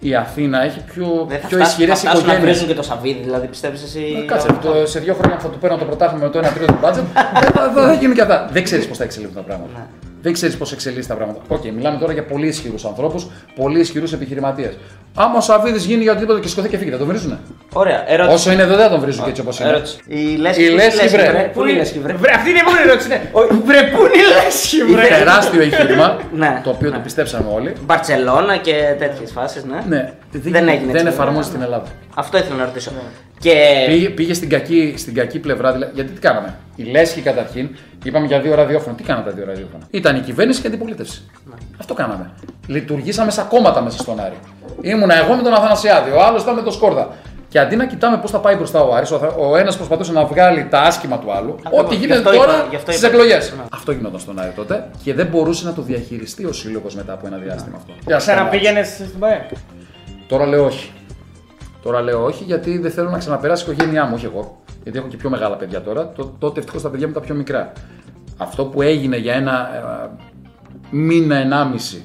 η Αθήνα έχει πιο, Δεν θα πιο φτάσει- ισχυρές θα φτάσουν να οικογένειες. βρίζουν και το Σαββίδη, δηλαδή πιστεύεις εσύ. Κάτσε, το, σε δύο χρόνια που θα του παίρνουν το πρωτάθλημα με το 1 τρίτο του budget, δεν θα, θα, θα γίνουν και αυτά. Δεν ξέρεις πώς θα εξελίχθουν τα πράγματα. Ναι. Δεν ξέρεις πώς εξελίσσεται τα πράγματα. ΟΚ, μιλάμε τώρα για πολύ ισχυρούς ανθρώπους, πολύ ισχυρούς επιχειρηματίες. Άμα ο Σαββίδης γίνει για οτιδήποτε και σκοθεί και φύγει, θα τον βρίζουνε; Ωραία, ερώτηση. Όσο είναι εδώ δεν θα τον βρίζουν και έτσι όπως είναι. ερώτηση. Η Λέσχη. Η πού Λέσχη, Λέσχη, βρε. Πού είναι η Λέσχη, βρε; Βρε, αυτή είναι η επόμενη ερώτηση. Ναι. Βρε, πού είναι η λέσχη, βρε; Τεράστιο εγχείρημα, Ναι, το οποίο ναι. το πιστέψαμε όλοι. Μπαρσελόνα και τέτοιες φάσεις, ναι. Ναι, Δεν έγινε δεν έτσι, εφαρμόζει ναι. στην Ελλάδα. Αυτό ήθελα να ρωτήσω. Και. Πήγε, πήγε στην, κακή, στην κακή πλευρά, δηλαδή, γιατί τι κάναμε; Η Λέσχη καταρχήν, είπαμε για δύο ραδιόφωνα. Τι κάναμε τα δύο ραδιόφωνα; Ήταν η κυβέρνηση και η αντιπολίτευση. Αυτό κάναμε. Λειτουργήσαμε σαν κόμματα μέσα στον Άρη. Ήμουνα εγώ με τον Αθανασιάδη, ο άλλος ήταν με τον Σκόρδα. Και αντί να κοιτάμε πώς θα πάει μπροστά ο Άρης, ο, Αθα- ο ένας προσπαθούσε να βγάλει τα άσχημα του άλλου. Ακριβώς. Ό,τι Γι' γίνεται αυτό είπα, τώρα γι' αυτό στις είπα. εκλογές. Ναι. Αυτό γινόταν στον Άρη τότε και δεν μπορούσε να το διαχειριστεί ο σύλλογος μετά από ένα διάστημα αυτό. Ξαναπήγαινε στην ΠαΕ; Τώρα λέω όχι. Τώρα λέω όχι γιατί δεν θέλω να ξαναπεράσει η οικογένειά μου, όχι εγώ. Γιατί έχω και πιο μεγάλα παιδιά τώρα. Τό- τότε ευτυχώς τα παιδιά μου τα πιο μικρά. Αυτό που έγινε για ένα ε, μήνα, ενάμιση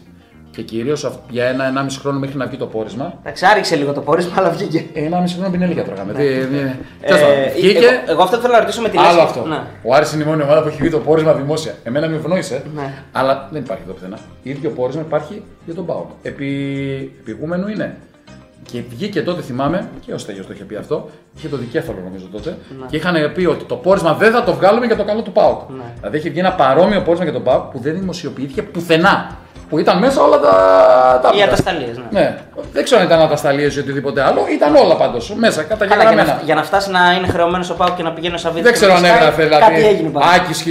και κυρίως για ένα ενάμιση χρόνο μέχρι να βγει το πόρισμα. Εντάξει, άριξε λίγο το πόρισμα, αλλά βγήκε. Ενάμιση χρόνο είναι λίγα τρώγαμε. Τι- τι- Ε, τέλος πάντων, Βγήκε. εγώ, εγώ αυτό θέλω να ρωτήσω με τη Άλλο Λέσχη. αυτό. Ναι. Ο Άρης είναι η μόνη ομάδα που έχει βγει το πόρισμα δημόσια. Εμένα με ευνόησε. Ναι. Αλλά δεν υπάρχει εδώ πουθενά. ίδιο πόρισμα υπάρχει για τον Πάο. Επί... Επιγούμενο είναι. Και βγήκε τότε, θυμάμαι, και ο Στέγιος το είχε πει αυτό, είχε το δικέφαλο νομίζω τότε, και είχαν πει ότι το πόρισμα δεν θα το βγάλουμε για το καλό του ΠΑΟΚ. Ναι. Δηλαδή είχε βγει ένα παρόμοιο πόρισμα για τον ΠΑΟΚ που δεν δημοσιοποιήθηκε πουθενά. Που ήταν μέσα όλα τα. τα Οι ατασταλίες, ναι. ναι. Δεν ξέρω αν ήταν ατασταλίες ή οτιδήποτε άλλο. Ήταν όλα πάντως μέσα, Καλά, για καταγεγραμμένα. να, για να φτάσει να είναι χρεωμένος ο Πάο και να πηγαίνει ο Σαββίδης. Δεν ξέρω αν έγραφε Κάτι έγινε δηλαδή. πάνω. Άκης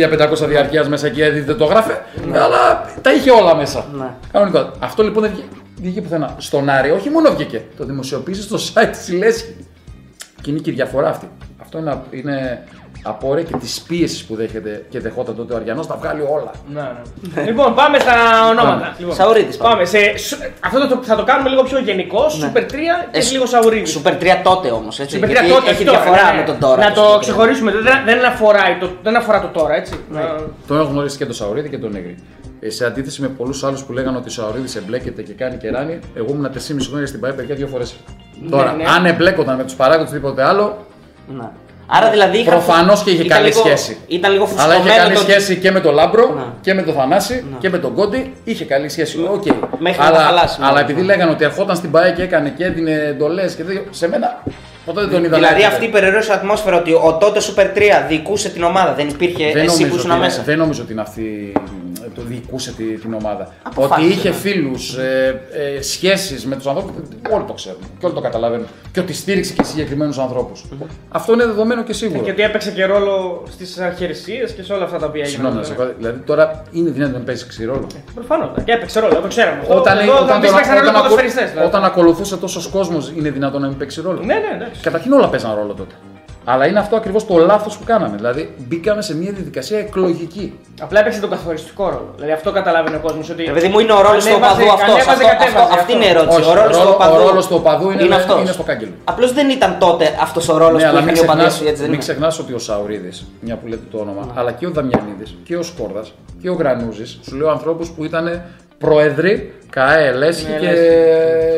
1500 διαρκείας μέσα εκεί, δηλαδή δεν το έγραφε. Αλλά τα είχε όλα μέσα. Ναι. Κανονικά. Αυτό λοιπόν δεν βγήκε, βγήκε πουθενά. Στον Άρη, όχι μόνο βγήκε. Το δημοσιοποίησε στο site τη Λέσχη. Και είναι και η διαφορά αυτή. Αυτό είναι, είναι απόρρια και τη πίεση που δέχεται και δεχόταν τότε ο Αριανός. Τα βγάλει όλα. Ναι, ναι. λοιπόν, πάμε στα ονόματα. Πάμε. Λοιπόν, Σαουρίδης, πάμε. Πάμε. Σε, σου- αυτό το, θα το κάνουμε λίγο πιο γενικό. Ναι. Super 3 και Ε, λίγο Σαουρίδη. Σούπερ 3 τότε όμως. Super 3 Γιατί τότε, έχει τώρα, διαφορά ναι, ναι. με τον τώρα. Να το το Super 3. ξεχωρίσουμε. Δεν, δεν, αφορά το, δεν αφορά το τώρα, έτσι. Ναι. Να- Τον έχω γνωρίσει και τον Σαουρίδη και τον Νέγρη. Ε, σε αντίθεση με πολλούς άλλους που λέγανε ότι ο Σαουρίδη εμπλέκεται και κάνει κεράνι, εγώ ήμουν 4,5 χρόνια στην ΠαΕ παιδιά δύο φορές. Τώρα, ναι. αν εμπλέκονταν με τους παράγοντες οτιδήποτε άλλο, Ναι. Άρα δηλαδή. είχα- Προφανώς και είχε ήταν καλή λίγο- σχέση. Ήταν λίγο Αλλά φουσκωμένο. είχε καλή το- σχέση και με τον Λάμπρο Ναι. και με τον Θανάση και με τον Κόντι. Είχε καλή σχέση. Οκ. Μέχρι να αλλά, τα χαλάσει, αλλά ναι. επειδή λέγανε ότι ερχόταν στην ΠαΕ και έκανε και έδινε εντολές και τέτοιο, σε μένα ποτέ δεν τον είδα. να Δηλαδή έρχεται. αυτή η περιραίωση ατμόσφαιρα ότι ο τότε Super 3 διοικούσε την ομάδα. Δεν υπήρχε δεν εσύ νομίζω, που ήσουν ότι είναι- μέσα. δεν νομίζω ότι είναι αυτή το διοικούσε τη- την ομάδα. Αποφάσισε, ότι είχε ναι. φίλους, ε, ε, σχέσεις με τους ανθρώπους, όλοι το ξέρουν και όλοι το καταλαβαίνουν. Και ότι στήριξε και συγκεκριμένους ανθρώπους. Αυτό είναι δεδομένο και σίγουρο. Και ότι έπαιξε και ρόλο στις αρχαιρεσίε και σε όλα αυτά τα οποία έγιναν. Συγγνώμη, να σε πω, δηλαδή τώρα είναι δυνατόν να παίζει ξηρόλο. Προφανώς. Και έπαιξε ρόλο, το ξέραμε. Αυτό. Όταν, Εδώ όταν, θα μπεις τον- να ξαναλέω όταν, ακου- ποδοσφαιριστές, δηλαδή. όταν ακολουθούσε τόσος κόσμος, είναι δυνατόν να μην παίξει ρόλο. Ναι, ναι, εντάξει. Καταρχήν όλα παίζαν ρόλο τότε. Αλλά είναι αυτό ακριβώς το λάθος που κάναμε. Δηλαδή μπήκαμε σε μια διαδικασία εκλογική. Απλά έπαιξε τον καθοριστικό ρόλο. Δηλαδή αυτό καταλάβαινε ο κόσμος. Ότι... Ρε παιδί μου είναι ο ρόλος του Ανέβαζε- οπαδού αυτός. ανέβαζε, κατέβαζε, Αυτή είναι η αυτό. ερώτηση. Όχι, ο ρόλος του οπαδού. ο ρόλος του οπαδού είναι, είναι, αυτός. είναι στο κάγκελο. Απλώς δεν ήταν τότε αυτός ο ρόλος Ναι, που αλλά μην είχαν οι οπαδοί ξεχνάς, σου, έτσι δεν μην είναι; ξεχνάς ότι ο Σαουρίδης, μια που λέτε το όνομα, αλλά και ο Δαμιανίδης και ο Σκόρδας και ο Γρανούζης, σου λέω ανθρώπους που ήταν πρόεδροι, ΚΑΕ, Λέσχη Ναι, και,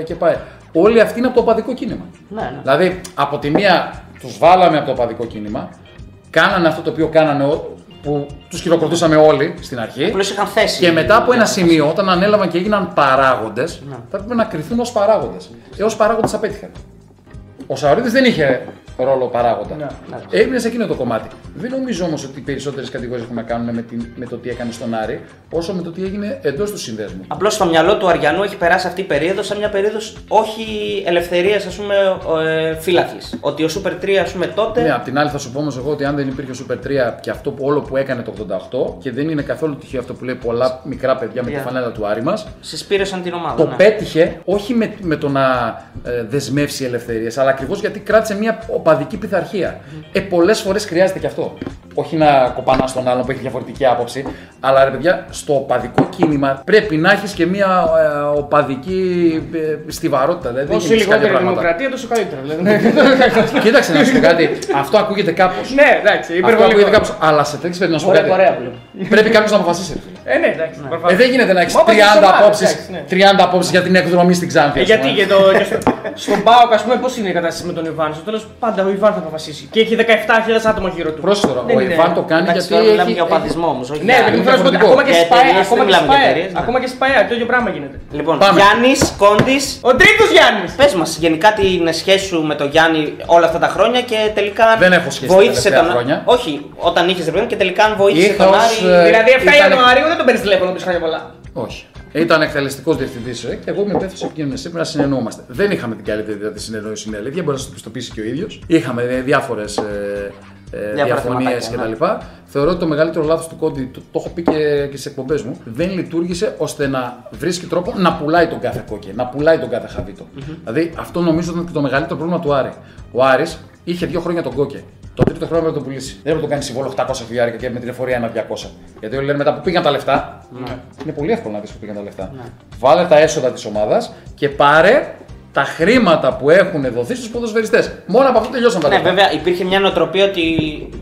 και πάει. Όλοι αυτοί είναι από το οπαδικό κίνημα. Ναι, ναι. Δηλαδή, από τη μία τους βάλαμε από το οπαδικό κίνημα, κάνανε αυτό το οποίο κάνανε, ο- που τους χειροκροτούσαμε όλοι στην αρχή. Απλώς είχαν θέση. Και μετά από ένα σημείο, όταν ανέλαβαν και έγιναν παράγοντες, Ναι. θα έπρεπε να κρυθούν ως παράγοντες. Έω παράγοντες απέτυχαν. Ο Σαουρίδη δεν είχε ρόλο παράγοντα. Ναι. Έμεινε σε εκείνο το κομμάτι. Δεν νομίζω όμως ότι οι περισσότερες κατηγορίες έχουν να κάνουν με, την, με το τι έκανε στον Άρη, όσο με το τι έγινε εντός του συνδέσμου. Απλώς στο μυαλό του Αριανού έχει περάσει αυτή η περίοδο σαν μια περίοδος όχι ελευθερίας, ας πούμε, ε, φύλαθλη. Ότι ο Super 3, ας πούμε, τότε. Ναι, απ' την άλλη θα σου πω όμως εγώ ότι αν δεν υπήρχε ο Super 3 και αυτό που όλο που έκανε το 88 και δεν είναι καθόλου τυχαίο αυτό που λέει πολλά μικρά παιδιά με τη Yeah. φανέλα του Άρη μας, Συσπήρωσαν την ομάδα. Το ναι. πέτυχε όχι με, με το να ε, δεσμεύσει ελευθερίες, αλλά ακριβώς γιατί κράτησε μια οπαδική πειθαρχία. Ε, πολλές φορές χρειάζεται και αυτό. Όχι να κοπανάς τον άλλον που έχει διαφορετική άποψη, αλλά ρε παιδιά, στο οπαδικό κίνημα πρέπει να έχεις και μια ε, οπαδική ε, στιβαρότητα. Δηλαδή, δεν Όσο γίνεις κάποια λιγότερη πράγματα. δημοκρατία, τόσο καλύτερα. Δηλαδή. Κοίταξε να σου πω κάτι. Αυτό ακούγεται κάπως. ναι, εντάξει, Αυτό ακούγεται υπερβολικό. κάπως. Αλλά σε τέτοιες περιπτώσεις να σου πω Ωραία, κάτι. ωραία πλέον. Πρέπει κάποιος να αποφασίσει. ρε φίλε. Ε, ναι, εντάξει. προφανώς. Ε, δεν γίνεται να έχεις Μα όπως 30 και στις ομάδες, απόψει εντάξει, ναι. 30 απόψεις για την εκδρομή στην Ξάνθη. Ε, ας γιατί πούμε. και, το, και στο, στον Πάοκ, ας πούμε, πώς είναι η κατάσταση με τον Ιβάν. Στο τέλος, πάντα ο Ιβάν θα αποφασίσει. Και έχει 17.000 άτομα γύρω του. Πρόσεχε τώρα, Δεν ο είναι- Ιβάν το κάνει Εντάξει, γιατί. τώρα μιλάμε έχει- για οπαδισμό όμως. όχι Ναι, για- παιδί μου, είναι θέλω να σου πω, διαφορετικό. ακόμα και Για σπάει, εταιρείες, ακόμα δεν και μιλάμε για σπάει, εταιρείες, ναι. ακόμα και σπάει, το ίδιο πράγμα γίνεται. Λοιπόν, Πάμε. Γιάννης Κόντι. Ο τρίτος Γιάννης! Πες μας γενικά την σχέση σου με τον Γιάννη όλα αυτά τα χρόνια και τελικά. Δεν έχω σχέση τα βοήθησε τελευταία τον. χρόνια. Όχι, όταν είχες ρεπρέν και τελικά αν βοήθησε Είχα τον ως, Άρη. ε, Δηλαδή 7 ήταν- Ιανουαρίου δεν τον παίρνεις τηλέφωνο τους χρόνια πολλά. Όχι. Ήταν εκτελεστικός διευθυντής ε, και εγώ είμαι υπεύθυνο επικοινωνία. Πρέπει να συνεννοούμαστε. Δεν είχαμε την καλύτερη δυνατή συνεννόηση, είναι αλήθεια. Μπορεί να σα το πιστοποιήσει και ο ίδιος. Είχαμε διάφορες ε, Διάφορα διαφωνίες θεματάκια, κτλ. Θεωρώ ότι το μεγαλύτερο λάθος του Κόντι, το, το έχω πει και, και στις εκπομπές μου, δεν λειτουργήσε ώστε να βρίσκει τρόπο να πουλάει τον κάθε κόκκι, να πουλάει τον κάθε χαβίτο. Δηλαδή αυτό νομίζω ήταν και το μεγαλύτερο πρόβλημα του Άρη. Ο Άρης είχε δύο χρόνια τον κόκκι. Το τρίτο χρόνο έπρεπε να το πουλήσει. Δεν έπρεπε να το κάνει συμβόλο 800 χιλιάρικα και με την εφορία ένα 200. Γιατί όλοι λένε μετά που πήγαν τα λεφτά. Είναι πολύ εύκολο να δει που πήγαν τα λεφτά. Βάλε τα έσοδα της ομάδας και πάρε τα χρήματα που έχουν δοθεί στους ποδοσφαιριστές. Μόνο από αυτό τελειώσαν τα Ναι, λεφτά. βέβαια υπήρχε μια νοοτροπία ότι.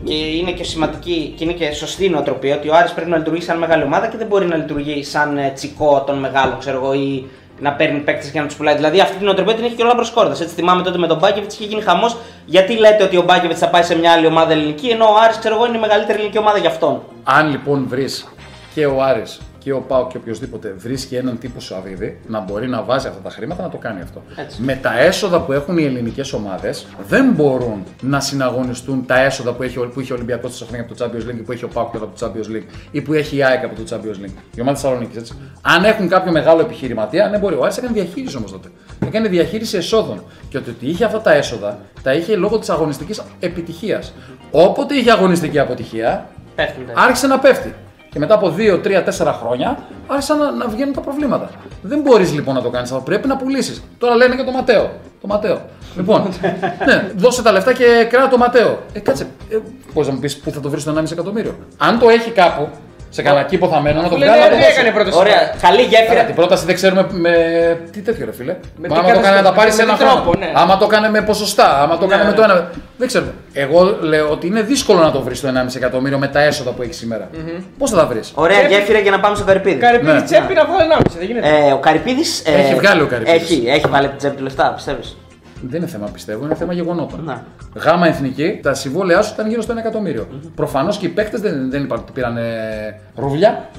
και είναι και σημαντική και είναι και σωστή νοοτροπία ότι ο Άρης πρέπει να λειτουργεί σαν μεγάλη ομάδα και δεν μπορεί να λειτουργεί σαν ε, τσικό των μεγάλων, ξέρω εγώ, ή να παίρνει παίκτες και να τους πουλάει. Δηλαδή αυτή την νοοτροπία την έχει και ο Λάμπρος Κόρδας. Έτσι θυμάμαι τότε με τον Μπάκεβιτς είχε γίνει χαμός γιατί λέτε ότι ο Μπάκεβιτς θα πάει σε μια άλλη ομάδα ελληνική ενώ ο Άρης ξέρω εγώ είναι η μεγαλύτερη ελληνική ομάδα για αυτόν; Αν λοιπόν βρεις και ο Άρης και ο Πάο και οποιοδήποτε βρίσκει έναν τύπο Σαββίδη να μπορεί να βάζει αυτά τα χρήματα να το κάνει αυτό. Έτσι. Με τα έσοδα που έχουν οι ελληνικές ομάδες δεν μπορούν να συναγωνιστούν τα έσοδα που, έχει, που είχε ο Ολυμπιακός τόσα χρόνια από το Champions League ή που έχει ο Πάο από το Champions League ή που έχει η ΑΕΚ από το Champions League. Η ομάδα Θεσσαλονίκης έτσι. Αν έχουν κάποιο μεγάλο επιχειρηματία, ναι μπορεί. Ο Άρης έκανε διαχείριση όμως τότε. Έκανε διαχείριση εσόδων. Και ότι είχε αυτά τα έσοδα τα είχε λόγω της αγωνιστικής επιτυχίας. Όποτε είχε αγωνιστική αποτυχία, Πέφτουν τα. άρχισε να πέφτει. Και μετά από 2, 3, 4 χρόνια άρχισαν να, να βγαίνουν τα προβλήματα. Δεν μπορείς λοιπόν να το κάνεις αυτό. Πρέπει να πουλήσεις. Τώρα λένε και το Ματέο. Το Ματέο. Λοιπόν, ναι, δώσε τα λεφτά και κράτα το Ματέο. Ε, κάτσε. Ε, Πώ να μου πεις πού θα το βρεις το 1,5 εκατομμύριο. Αν το έχει κάπου, σε κανένα κήπο θα μένω, να το Λένε, βγάλω. να το τι δώσει. έκανε πρώτο Ωραία, καλή Καλά, γέφυρα. την πρόταση δεν ξέρουμε με. Τι τέτοιο ρε φίλε; Με Μα τι άμα το κάνει να τα πάρει σε με ένα τι χρόνο. τρόπο, ναι. Άμα το κάνει με ποσοστά, άμα το Ναι, κάνει με ναι. το ένα. Δεν ξέρω. Εγώ λέω ότι είναι δύσκολο να το βρεις το 1,5 εκατομμύριο με τα έσοδα που έχεις σήμερα. Πώς θα τα βρεις; Ωραία Πρέπει- γέφυρα για να πάμε στο Καρυπίδη. Καρυπίδη Ναι. τσέπη να βγάλει 1,5. Δεν γίνεται. Ε, ο Καρυπίδης. Έχει βγάλει ο Καρυπίδης. Έχει, έχει βάλει την τσέπη του λεφτά, πιστεύεις; Δεν είναι θέμα πιστεύω, είναι θέμα γεγονότων. Να. Γάμα εθνική, τα συμβόλαιά σου ήταν γύρω στο 1 εκατομμύριο. Προφανώς και οι παίκτες δεν, δεν είπαν ότι πήραν ρούβλια.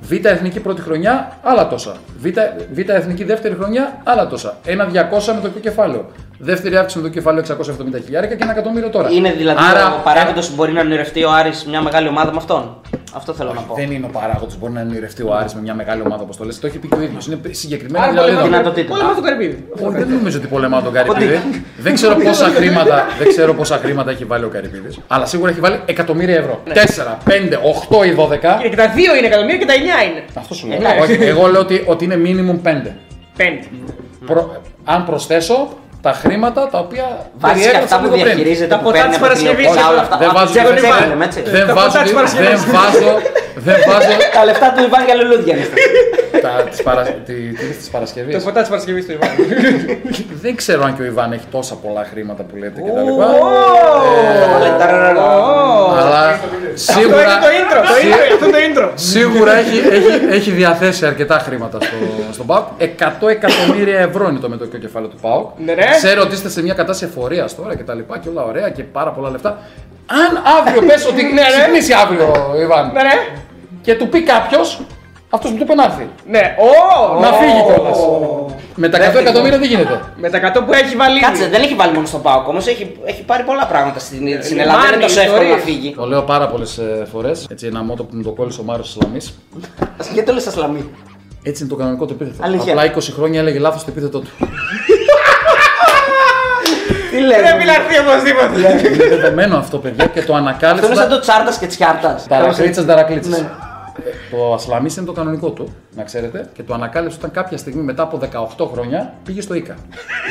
Β' εθνική πρώτη χρονιά, άλλα τόσα. Β, Β' εθνική δεύτερη χρονιά, άλλα τόσα. Ένα 200 με το πιο κεφάλαιο. Δεύτερη αύξηση με το κεφάλαιο 670 χιλιάρικα και ένα εκατομμύριο τώρα. Είναι δηλαδή Άρα, ο παράγοντας που μπορεί να ονειρευτεί ο Άρης μια μεγάλη ομάδα με αυτόν; Αυτό θέλω να πω. Δεν είναι ο παράγοντας που μπορεί να ονειρευτεί ο Άρης με μια μεγάλη ομάδα όπως το λες. Το έχει πει και ο ίδιος. Είναι συγκεκριμένα Άρα δηλαδή. πολεμά- δυνατοτήτων. πολεμά το Καρυπίδη. Όχι, δεν νομίζω ότι πολεμάω τον Καρυπίδη. δεν, ξέρω πόσα χρήματα, δεν ξέρω πόσα χρήματα έχει βάλει ο Καρυπίδη. Αλλά σίγουρα έχει βάλει εκατομμύρια ευρώ. 4, 5, 8 ή 12. Και τα 2 είναι εκατομμύρια και τα 9 είναι. Αυτό σου λέω. Εντάξει. Όχι, εγώ λέω ότι, ότι είναι minimum 5. 5. Προ, αν προσθέσω τα χρήματα τα οποία Βάζεις και περιέγραψα αυτά που λίγο πριν. διαχειρίζεται. Τα που ποτά παίρνει της από τη Παρασκευής, Λεωφόρο, όχι, όλα αυτά. Δεν Από βάζω, την δεν τσέπη βάζω. παίρνουμε, έτσι. δεν Τα βάζω, ποτά της δεν Παρασκευής. βάζω, δεν βάζω Τα λεφτά του Ιβάν για λουλούδια είναι αυτά. τα, της, παρα, τη, τι της Το Παρασκευής. ποτά τη Παρασκευής του Ιβάν. Δεν ξέρω αν και ο Ιβάν έχει τόσα πολλά χρήματα που λέτε κτλ. Βάλε ταραραρα. Αλλά Αυτό είναι σίγουρα, το intro. Το intro, αυτό είναι το intro. σίγουρα έχει, έχει, έχει διαθέσει αρκετά χρήματα στο, στον ΠΑΟΚ. 100 εκατομμύρια ευρώ είναι το μετοχικό κεφάλαιο του ΠΑΟΚ. Ναι, ρε. Ξέρω ότι είστε σε μια κατάσταση εφορίας τώρα και τα λοιπά και όλα ωραία και πάρα πολλά λεφτά. Αν αύριο πες ότι Ναι, ρε. ξυπνήσει αύριο ο Ιβάν Ναι, ρε. και του πει κάποιος, αυτός που του είπε να έρθει. Ναι, ω! Να φύγει κιόλας. Με τα 100 Δεύτερη εκατομμύρια δεν γίνεται; Με τα 100 που έχει βάλει. Κάτσε, δεν έχει βάλει μόνο στον Πάοκ όμως, έχει, έχει πάρει πολλά πράγματα στην, στην Ελλάδα. Δεν είναι Μάνι, τόσο εύκολο να ιστορίες. φύγει. Το λέω πάρα πολλές φορές. Έτσι, ένα μότο που μου το κόλλησε ο Μάριος Σλαμή. Γιατί το λες Ασλαμή. Έτσι είναι το κανονικό του επίθετο. Αλήθεια. Απλά 20 χρόνια έλεγε λάθος το επίθετο του. Τι λε. Πρέπει να έρθει οπωσδήποτε. είναι δεδομένο αυτό, παιδιά, και το Αυτό είναι ανακάλυψα. σαν το τσάρτας και τσιάρτα. Ταρακλίτσα, ταρακλίτσα. Ναι. Το Ασλαμί είναι το κανονικό του, να ξέρετε, και το ανακάλυψε όταν κάποια στιγμή μετά από 18 χρόνια πήγε στο ΙΚΑ.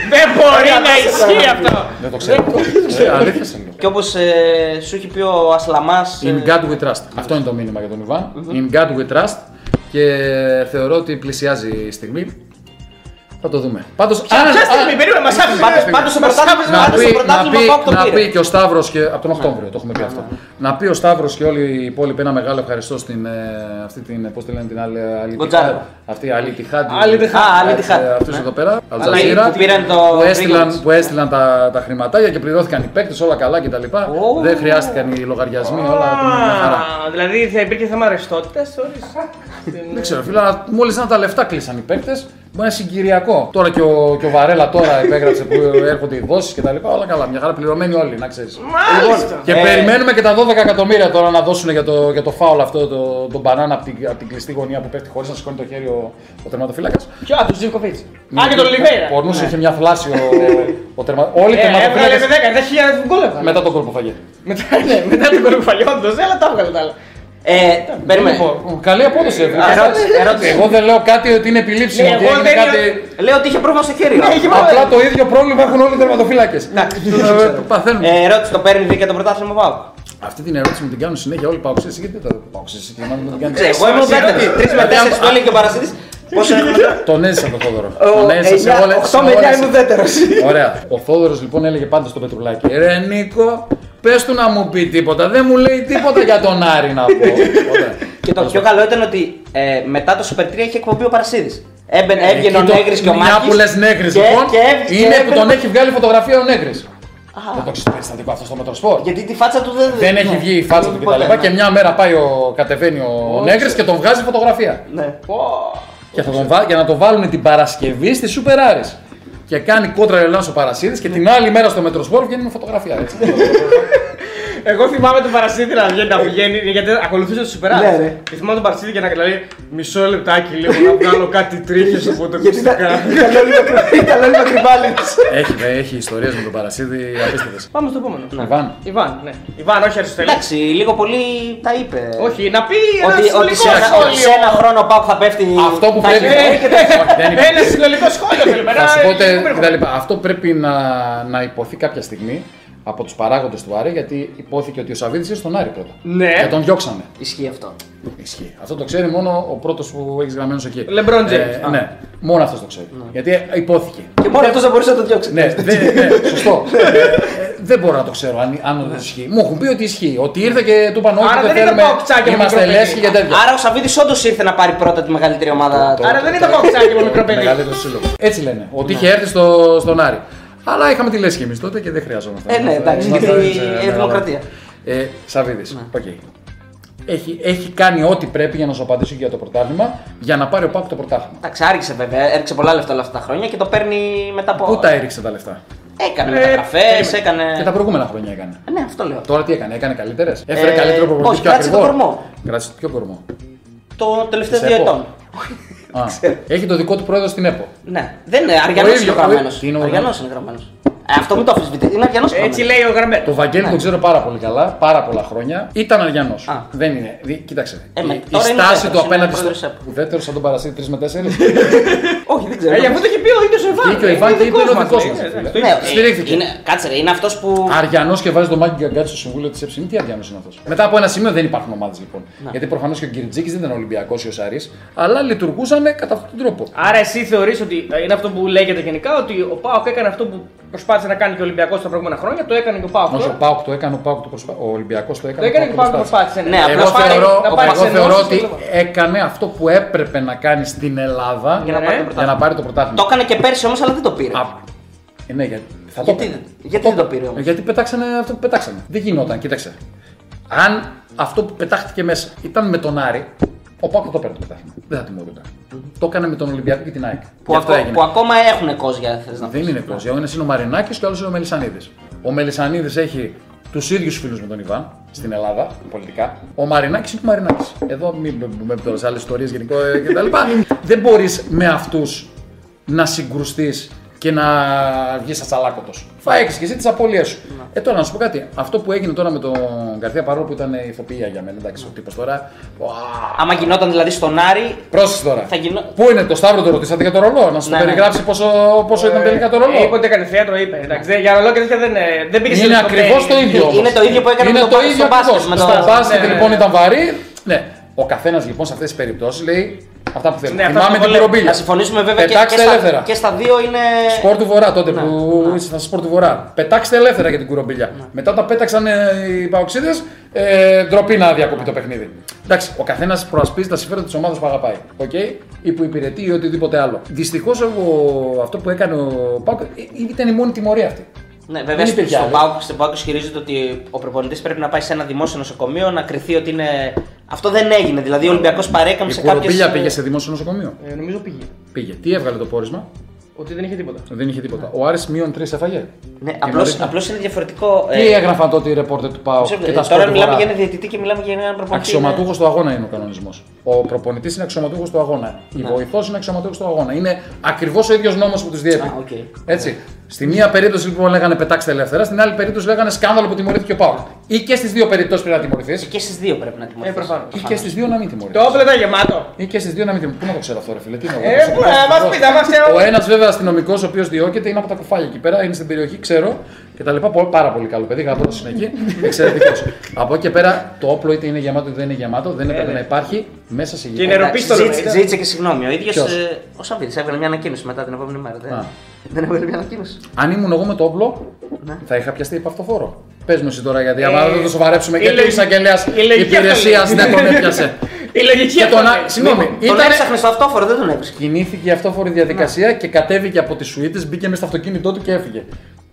Δεν μπορεί να ισχύει αυτό. Δεν το ξέρω. Ε, Αλήθεια σε λέω. Και όπως ε, σου έχει πει ο Ασλαμάς. In God we trust. Αυτό είναι το μήνυμα για τον Ιβάν. In God we trust. Και θεωρώ ότι πλησιάζει η στιγμή. Θα το δούμε. Πάντως, Ποια στιγμή, περίμενε, μας άφησε. Πάντως στο Μας πρωτάθλημα άφησε να πάντως πει, στο να, πρωτάθλημα πει, Πάοκ το να πήρε. πει και ο Σταύρος και. από τον Οκτώβριο, το έχουμε πει αυτό. Να πει ο Σταύρος και όλοι οι υπόλοιποι ένα μεγάλο ευχαριστώ στην. ε, αυτή την. Πώς τη λένε την άλλη. άλλη Γκοτζάρο. Αυτή η άλλη τυχάντη. Άλλη Τιχάντ. Α, άλλη τυχάντη. Αυτού εδώ πέρα. Αλλά Αλτζαζίρα. που πήραν το Που έστειλαν, Greenwich. που έστειλαν τα, τα χρηματάκια και πληρώθηκαν οι παίκτες όλα καλά κτλ. Ω. Δεν χρειάστηκαν οι λογαριασμοί, όλα μια χαρά. Α, Δηλαδή θα υπήρχε θέμα ρευστότητας. Δεν ξέρω, φίλε, αλλά μόλις να τα λεφτά κλείσαν οι παίκτες, μπορεί να είναι συγκυριακό. Τώρα και ο, και ο Βαρέλα τώρα υπέγραψε που έρχονται οι δόσεις κτλ. Όλα καλά, μια χαρά πληρωμένοι όλοι, να ξέρεις. Μάλιστα. Και Ε, περιμένουμε και τα 12 εκατομμύρια τώρα να δώσουν για το, για το φάουλ αυτό, το, τον μπανάνα από την, απ' την κλειστή γωνία που πέφτει χωρίς να σηκώνει το χέρι ο, ο τερματοφύλακας. Ποιο, τους Ζιβκοβίτς. Α, και τον Λιβέρα. Πορνούσε, είχε μια θλάση ο, ο τερμα... Όλοι οι Ε, Έβγαλε με τερματοφύλακε 10, 10.000 γκολ έβγαλε. μετά τον κόλπο φαγέ. Μετά, ναι, μετά την κορυφαλιά, όντως, αλλά τα έβγαλε τα άλλα. Ε, περίμενε. Λοιπόν, καλή απόδοση. έβγαλε. Ερώτηση, ερώτηση. Εγώ δεν λέω κάτι ότι είναι επιλήψιμο. Ναι, ότι εγώ έγινε δεν κάτι... Λέω ότι είχε πρόβλημα στο χέρι. Ναι, είχε Απλά το ίδιο πρόβλημα έχουν όλοι οι τερματοφύλακε. Παθαίνουν. Ε, ερώτηση, το παίρνει δίκαια το πρωτάθλημα Πάοκ. Αυτή την ερώτηση μου την κάνουν συνέχεια όλοι οι παοξίε. Γιατί δεν τα παοξίε, και μάλλον δεν την κάνουν. Εγώ ήμουν δεύτερο. Τρεις με τέσσερι το έλεγε και ο Παρασίδη. Πόσο έχουμε τώρα; Τον έζησα τον Θόδωρο. Τον έζησα σε όλε 8 με 9 ήμουν δεύτερο. Ωραία. Ο Θόδωρος λοιπόν έλεγε πάντα στο Πετρουλάκι. Ρε Νίκο, πες του να μου πει τίποτα. Δεν μου λέει τίποτα για τον Άρη να πω. Ωραία. Και το πιο καλό ήταν ότι ε, μετά το Super 3 είχε εκπομπή ο Παρασίδης. Έμπαινε, έβγαινε ο Εκεί το- Νέγρης και ο Μάκης. Μια που λες Νέγρης και- λοιπόν, και έβγαινε- είναι και που τον έμπαινε- έχει βγάλει φωτογραφία ο Νέγρης. Δεν το ξέρεις περιστατικό αυτό στο Μετροσπορ. Γιατί τη φάτσα του δεν. Δεν έχει ναι. βγει η φάτσα του Ποτέ, κτλ. ναι. Και μια μέρα πάει ο, κατεβαίνει ο Νέγκρη και τον βγάζει φωτογραφία. Ναι. Και θα τον βά- για να το βάλουν την Παρασκευή στη Super Aris. Και κάνει κόντρα Ελλάς ο Παρασίδη και την άλλη μέρα στο Μετροσπορ βγαίνει με φωτογραφία. Έτσι. Εγώ θυμάμαι τον Παρασίδη να βγαίνει, να πηγαίνει γιατί ακολουθούσε τους Super Ναι, Alex. ρε. Και θυμάμαι τον Παρασίδη και να λέει μισό λεπτάκι λίγο να βγάλω κάτι τρίχες από το Γιατί ήταν ακουστικά. ήταν όλοι μακρι- ήταν όλοι μακρυμπάλιδες. έχει, ε, έχει ιστορίες με τον Παρασίδη απίστευτες. Πάμε στο επόμενο. Ιβάν. Ιβάν, ναι. Ιβάν, όχι Αριστοτέλη. Εντάξει, λίγο πολύ τα είπε. Όχι, να πει ένα Ότι, ότι συνολικό σε, ένα, ότι σε ένα σχόλιο. χρόνο ο Πάουκ θα πέφτει. Αυτό που θα πρέπει. έχει- Όχι, δεν υπάρχει. Ένα συνολικό σχόλιο θέλουμε. Θα ένα σου πω τε- υπέροχο. κτλ. Αυτό πρέπει να, να υποθεί κάποια στιγμή από τους παράγοντες του Άρη γιατί υπόθηκε ότι ο Σαββίδης είναι στον Άρη πρώτα. Ναι. Και τον διώξανε. Ισχύει αυτό. Ισχύει. Αυτό το ξέρει μόνο ο πρώτος που έχει γραμμένος εκεί. LeBron James. Ε, ναι, μόνο αυτός το ξέρει. Γιατί ε, υπόθηκε. Και μόνο αυτός δεν μπορούσε να το διώξει. ναι, δε, ναι, σωστό. Ε, ε, δεν μπορώ να το ξέρω αν, αν όντως ισχύει. Μου έχουν πει ότι ισχύει. Ότι ήρθε και του είπαν όχι, Άρα δεν δεν ήταν θέλουμε. παοκτσάκι με Είμαστε μικρό παιδί. λέσχοι και τέτοια. Άρα ο Σαββίδης όντως ήρθε να πάρει πρώτα τη μεγαλύτερη ομάδα. Το- Άρα δεν ήταν κοξάκι με μικρό παιδί. Μεγαλύτερο σύλλογο. Έτσι λένε. Ότι είχε έρθει στο, στον Άρη. Αλλά είχαμε τη λέσχη εμείς τότε και δεν χρειαζόμασταν. Ε, ναι, εντάξει, Ήμασταν γιατί έτσι, είναι μεγάλα- δημοκρατία. Ε, Σαββίδης. ΟΚ. Έχει, έχει κάνει ό,τι πρέπει για να σου απαντήσω για το πρωτάθλημα για να πάρει ο ΠΑΟΚ το πρωτάθλημα. Εντάξει, άργησε βέβαια. Έριξε πολλά λεφτά όλα αυτά τα χρόνια και το παίρνει μετά από. Πού τα έριξε τα λεφτά; Έκανε Ε, μεταγραφές, περίμενε. έκανε. Και τα προηγούμενα χρόνια έκανε. Ε, Ναι, αυτό λέω. Τώρα τι έκανε, έκανε καλύτερες; Έφερε Ε, καλύτερο προπονητή όχι, πιο κράτησε ακριβό. το κορμό; Κράτησε ποιο κορμό; Το τελευταίο Της δύο ΕΠΟ. ετών. Α, έχει το δικό του πρόεδρο στην ΕΠΟ. Ναι, δεν είναι Αρειανός Το είναι ίδιο, γραμμένος. το- είναι ο- Αρειανός είναι γραμμένος. Ε, αυτό μην το αφισβητεί. Είναι Αριανός Έτσι λέει ο γραμμένο. Το Βαγγέλη Ναι. τον ξέρω πάρα πολύ καλά, πάρα πολλά χρόνια. Ήταν Αριανός. Α. Δεν είναι. Δι- Κοίταξε. Ε, με- η, η τώρα είναι στάση ουδέτερος, του απέναντι είναι στο. πρόεδρος ΕΠΟ. Ουδέτερο σαν τον Παρασίτη 3 με 4. Όχι, δεν ξέρω. Ε, γι' αυτό το έχει πει ο ίδιος ο Ιβάν. Και ο Ιβάν Είναι και είπε δικός είναι ο μας, δικός λέει. μας, Ε, φίλε. εντάξει, το Ναι, ίδιο. ε, Στηρίχθηκε. είναι, κάτσε, ρε, είναι αυτός που. Αριανός και βάζει τον Μάκη Γκαγκάτσι στο συμβούλιο της ΕΨΗ. Τι Αριανός είναι αυτός; Μετά από ένα σημείο δεν υπάρχουν ομάδες λοιπόν. Γιατί προφανώς και ο Γκυριτζίκη δεν ήταν Ολυμπιακός ή ο Σάρη, αλλά λειτουργούσαν κατά αυτόν τον τρόπο. Άρα εσύ θεωρείς ότι ε, είναι αυτό που λέγεται γενικά ότι ο Πάοκ έκανε αυτό που προσπάθησε να κάνει και ο Ολυμπιακός τα προηγούμενα χρόνια, το έκανε και ο Πάοκ. Όχι, ο τώρα. Πάουκ το έκανε, ο Πάουκ το προσπάθησε. Ο Ολυμπιακός το Το έκανε. έκανε και ο Πάοκ το προσπάθησε. προσπάθησε. Ναι, Εγώ απλώς πάρει- θεωρώ, να πάρει εγώ τις θεωρώ ενώσεις ότι στο κλίμα. έκανε αυτό που έπρεπε να κάνει στην Ελλάδα Για να Ναι. πάρει το για πρωτάθλημα. να πάρει το πρωτάθλημα. Το έκανε και πέρσι όμως, αλλά δεν το πήρε. Α, ε, ναι, γιατί, θα το Γιατί, έκανε. γιατί δεν το πήρε όμως; Γιατί πετάξανε αυτό που πετάξανε. Δεν γινόταν, κοίταξε. Αν αυτό που πετάχτηκε μέσα ήταν με τον Άρη, ο Πάκο το παίρνει το πρωτάθλημα. Δεν θα τιμωρούνται. Το έκανε με τον Ολυμπιακό και την ΑΕΚ. Που, Γι' αυτό ακό- έγινε. που ακόμα έχουν κόζια, θες να πεις. Δεν είναι κόσμο. Ο ένας είναι ο Μαρινάκης και ο άλλος είναι ο Μελισανίδης. Ο Μελισανίδης έχει τους ίδιους φίλους με τον Ιβάν στην Ελλάδα, πολιτικά. Ο Μαρινάκης είναι ο Μαρινάκης. Εδώ μην μπούμε τώρα σε άλλες ιστορίες γενικό ε, κτλ. Δεν μπορείς με αυτούς να συγκρουστείς και να βγεις ατσαλάκωτος. Θα έχεις και εσύ τις απώλειές σου. Ε, τώρα να σου πω κάτι. Αυτό που έγινε τώρα με τον Καρδία παρόλο που ήταν ηθοποιία για μένα, εντάξει, ο τύπος τώρα. Ουα, Άμα γινόταν δηλαδή στον Άρη, Πρόσεχε τώρα. θα γινό... Πού είναι το Σταύρο, το ρωτήσατε για το ρολό, να σου Ναι, το ναι. περιγράψει πόσο, πόσο ήταν τελικά το ρολό. Ε, Είπε ότι έκανε θέατρο, είπε. Εντάξει, δεν- για ρολό και τέτοια δεν, ε, δεν πήγε σε Είναι λεπτομέρειες. ακριβώς το ίδιο. όμως. Είναι το ίδιο που έκανε Είναι με το το μπάσκετ, ίδιο στο μπάσκετ, ακριβώς. με το- Στο μπάσκετ Ναι, ναι, λοιπόν ναι. ήταν βαρύ. Ναι. Ο καθένας λοιπόν σε αυτές τις περιπτώσεις λέει αυτά που θέλει. Ναι, αυτά Θυμάμαι που την λέω. κουρομπίλια. Να συμφωνήσουμε βέβαια και, και, Πετάξτε στα, ελεύθερα. και στα δύο είναι. Σπορ του Βορρά τότε Ναι, που ναι. ήσασταν σπορ του Βορρά. Πετάξτε ελεύθερα για την κουρομπίλια. Μετά τα πέταξαν ε, οι παοξίδες, ε, ντροπή να διακοπεί το παιχνίδι. Εντάξει, ο καθένας προασπίζει τα συμφέροντα της ομάδας που αγαπάει. Okay? Ή που υπηρετεί ή οτιδήποτε άλλο. Δυστυχώς αυτό που έκανε ο Πάουκ ε, ήταν η μόνη τιμωρία αυτή. Ναι, βέβαια Δεν στο, υπήρχε στο, άλλη. ΠΑΟΚ, στο ΠΑΟΚ ισχυρίζεται ότι ο προπονητής πρέπει να πάει σε ένα δημόσιο νοσοκομείο να κρυθεί ότι είναι. Αυτό δεν έγινε. Δηλαδή ο Ολυμπιακός παρέκαμψε Η σε κάποιε. κουρομπίλια πήγε σε δημόσιο νοσοκομείο; Ε, Νομίζω πήγε. Πήγε. Τι έβγαλε το πόρισμα; Ότι δεν είχε τίποτα. Δεν είχε τίποτα. Ο Άρης μείον 3 έφαγε; Ναι, Και απλώ νωρίτερα. απλώς είναι διαφορετικό. Τι έγραφαν τότε οι ρεπόρτερ του ΠΑΟ Ξέρετε, και τα τώρα σπορ του μιλάμε Βορρά; για ένα διαιτητή και μιλάμε για έναν προπονητή. Αξιωματούχος του αγώνα είναι ο κανονισμός. Ο προπονητής είναι αξιωματούχος του αγώνα. Η Ναι. βοηθός είναι αξιωματούχος του αγώνα. Είναι ακριβώς ο ίδιος νόμος που τους διέπει. Α, οκ. Έτσι. Στη μία περίπτωση λοιπόν λέγανε πετάξτε ελεύθερα, στην άλλη περίπτωση λέγανε σκάνδαλο που τιμωρήθηκε ο Πάο. Ή και στις δύο περιπτώσεις πρέπει να τιμωρηθείς, Και στις δύο πρέπει να τιμωρηθείς. Ε, προφανώς. ή και στις δύο να μην Το τιμωρηθεί. όπλο ήταν γεμάτο. Ή και στις δύο να μην τιμωρηθείς. Πού να το ξέρω αυτό, ρε φίλε, τι είναι Ε, πού να μας πείτε, άμα ξέρω. Ο ένας βέβαια αστυνομικός ο οποίος διώκεται είναι από τα κουφάλια εκεί πέρα, είναι στην περιοχή, ξέρω και τα λοιπά. Πο- Πάρα πολύ καλό παιδί, γαμπρό είναι εκεί. Εξαιρετικός. από εκεί και πέρα το όπλο είτε είναι γεμάτο είτε δεν είναι γεμάτο, δεν έπρεπε ναι. να υπάρχει μέσα σε Και γη. είναι Εντάξει, νεροπίστολο, ζήτησε- ήταν. Ζήτησε και συγγνώμη. Ο ίδιος. Ποιος; ο Σαββίδης έβγαλε μια ανακοίνωση μετά την επόμενη μέρα. Δεν, Α. δεν έβγαλε μια ανακοίνωση. Αν ήμουν εγώ με το όπλο, Ναι. θα είχα πιαστεί υπ' αυτοφόρο. Πες μου εσύ τώρα, γιατί Ε, άμα δεν το σοβαρέψουμε η και το λογική- εισαγγελέας η λογική υπηρεσίας αυτό δεν λέει. τον έπιασε. Η λογική Και αυτό τον. λέει. α- Συγγνώμη, Τον ήταν. έψαχνε στο αυτόφορο, δεν τον έβρισκε. Κινήθηκε η αυτόφορη διαδικασία και κατέβηκε από τι σουίτε, μπήκε μέσα στο αυτοκίνητό του και έφυγε.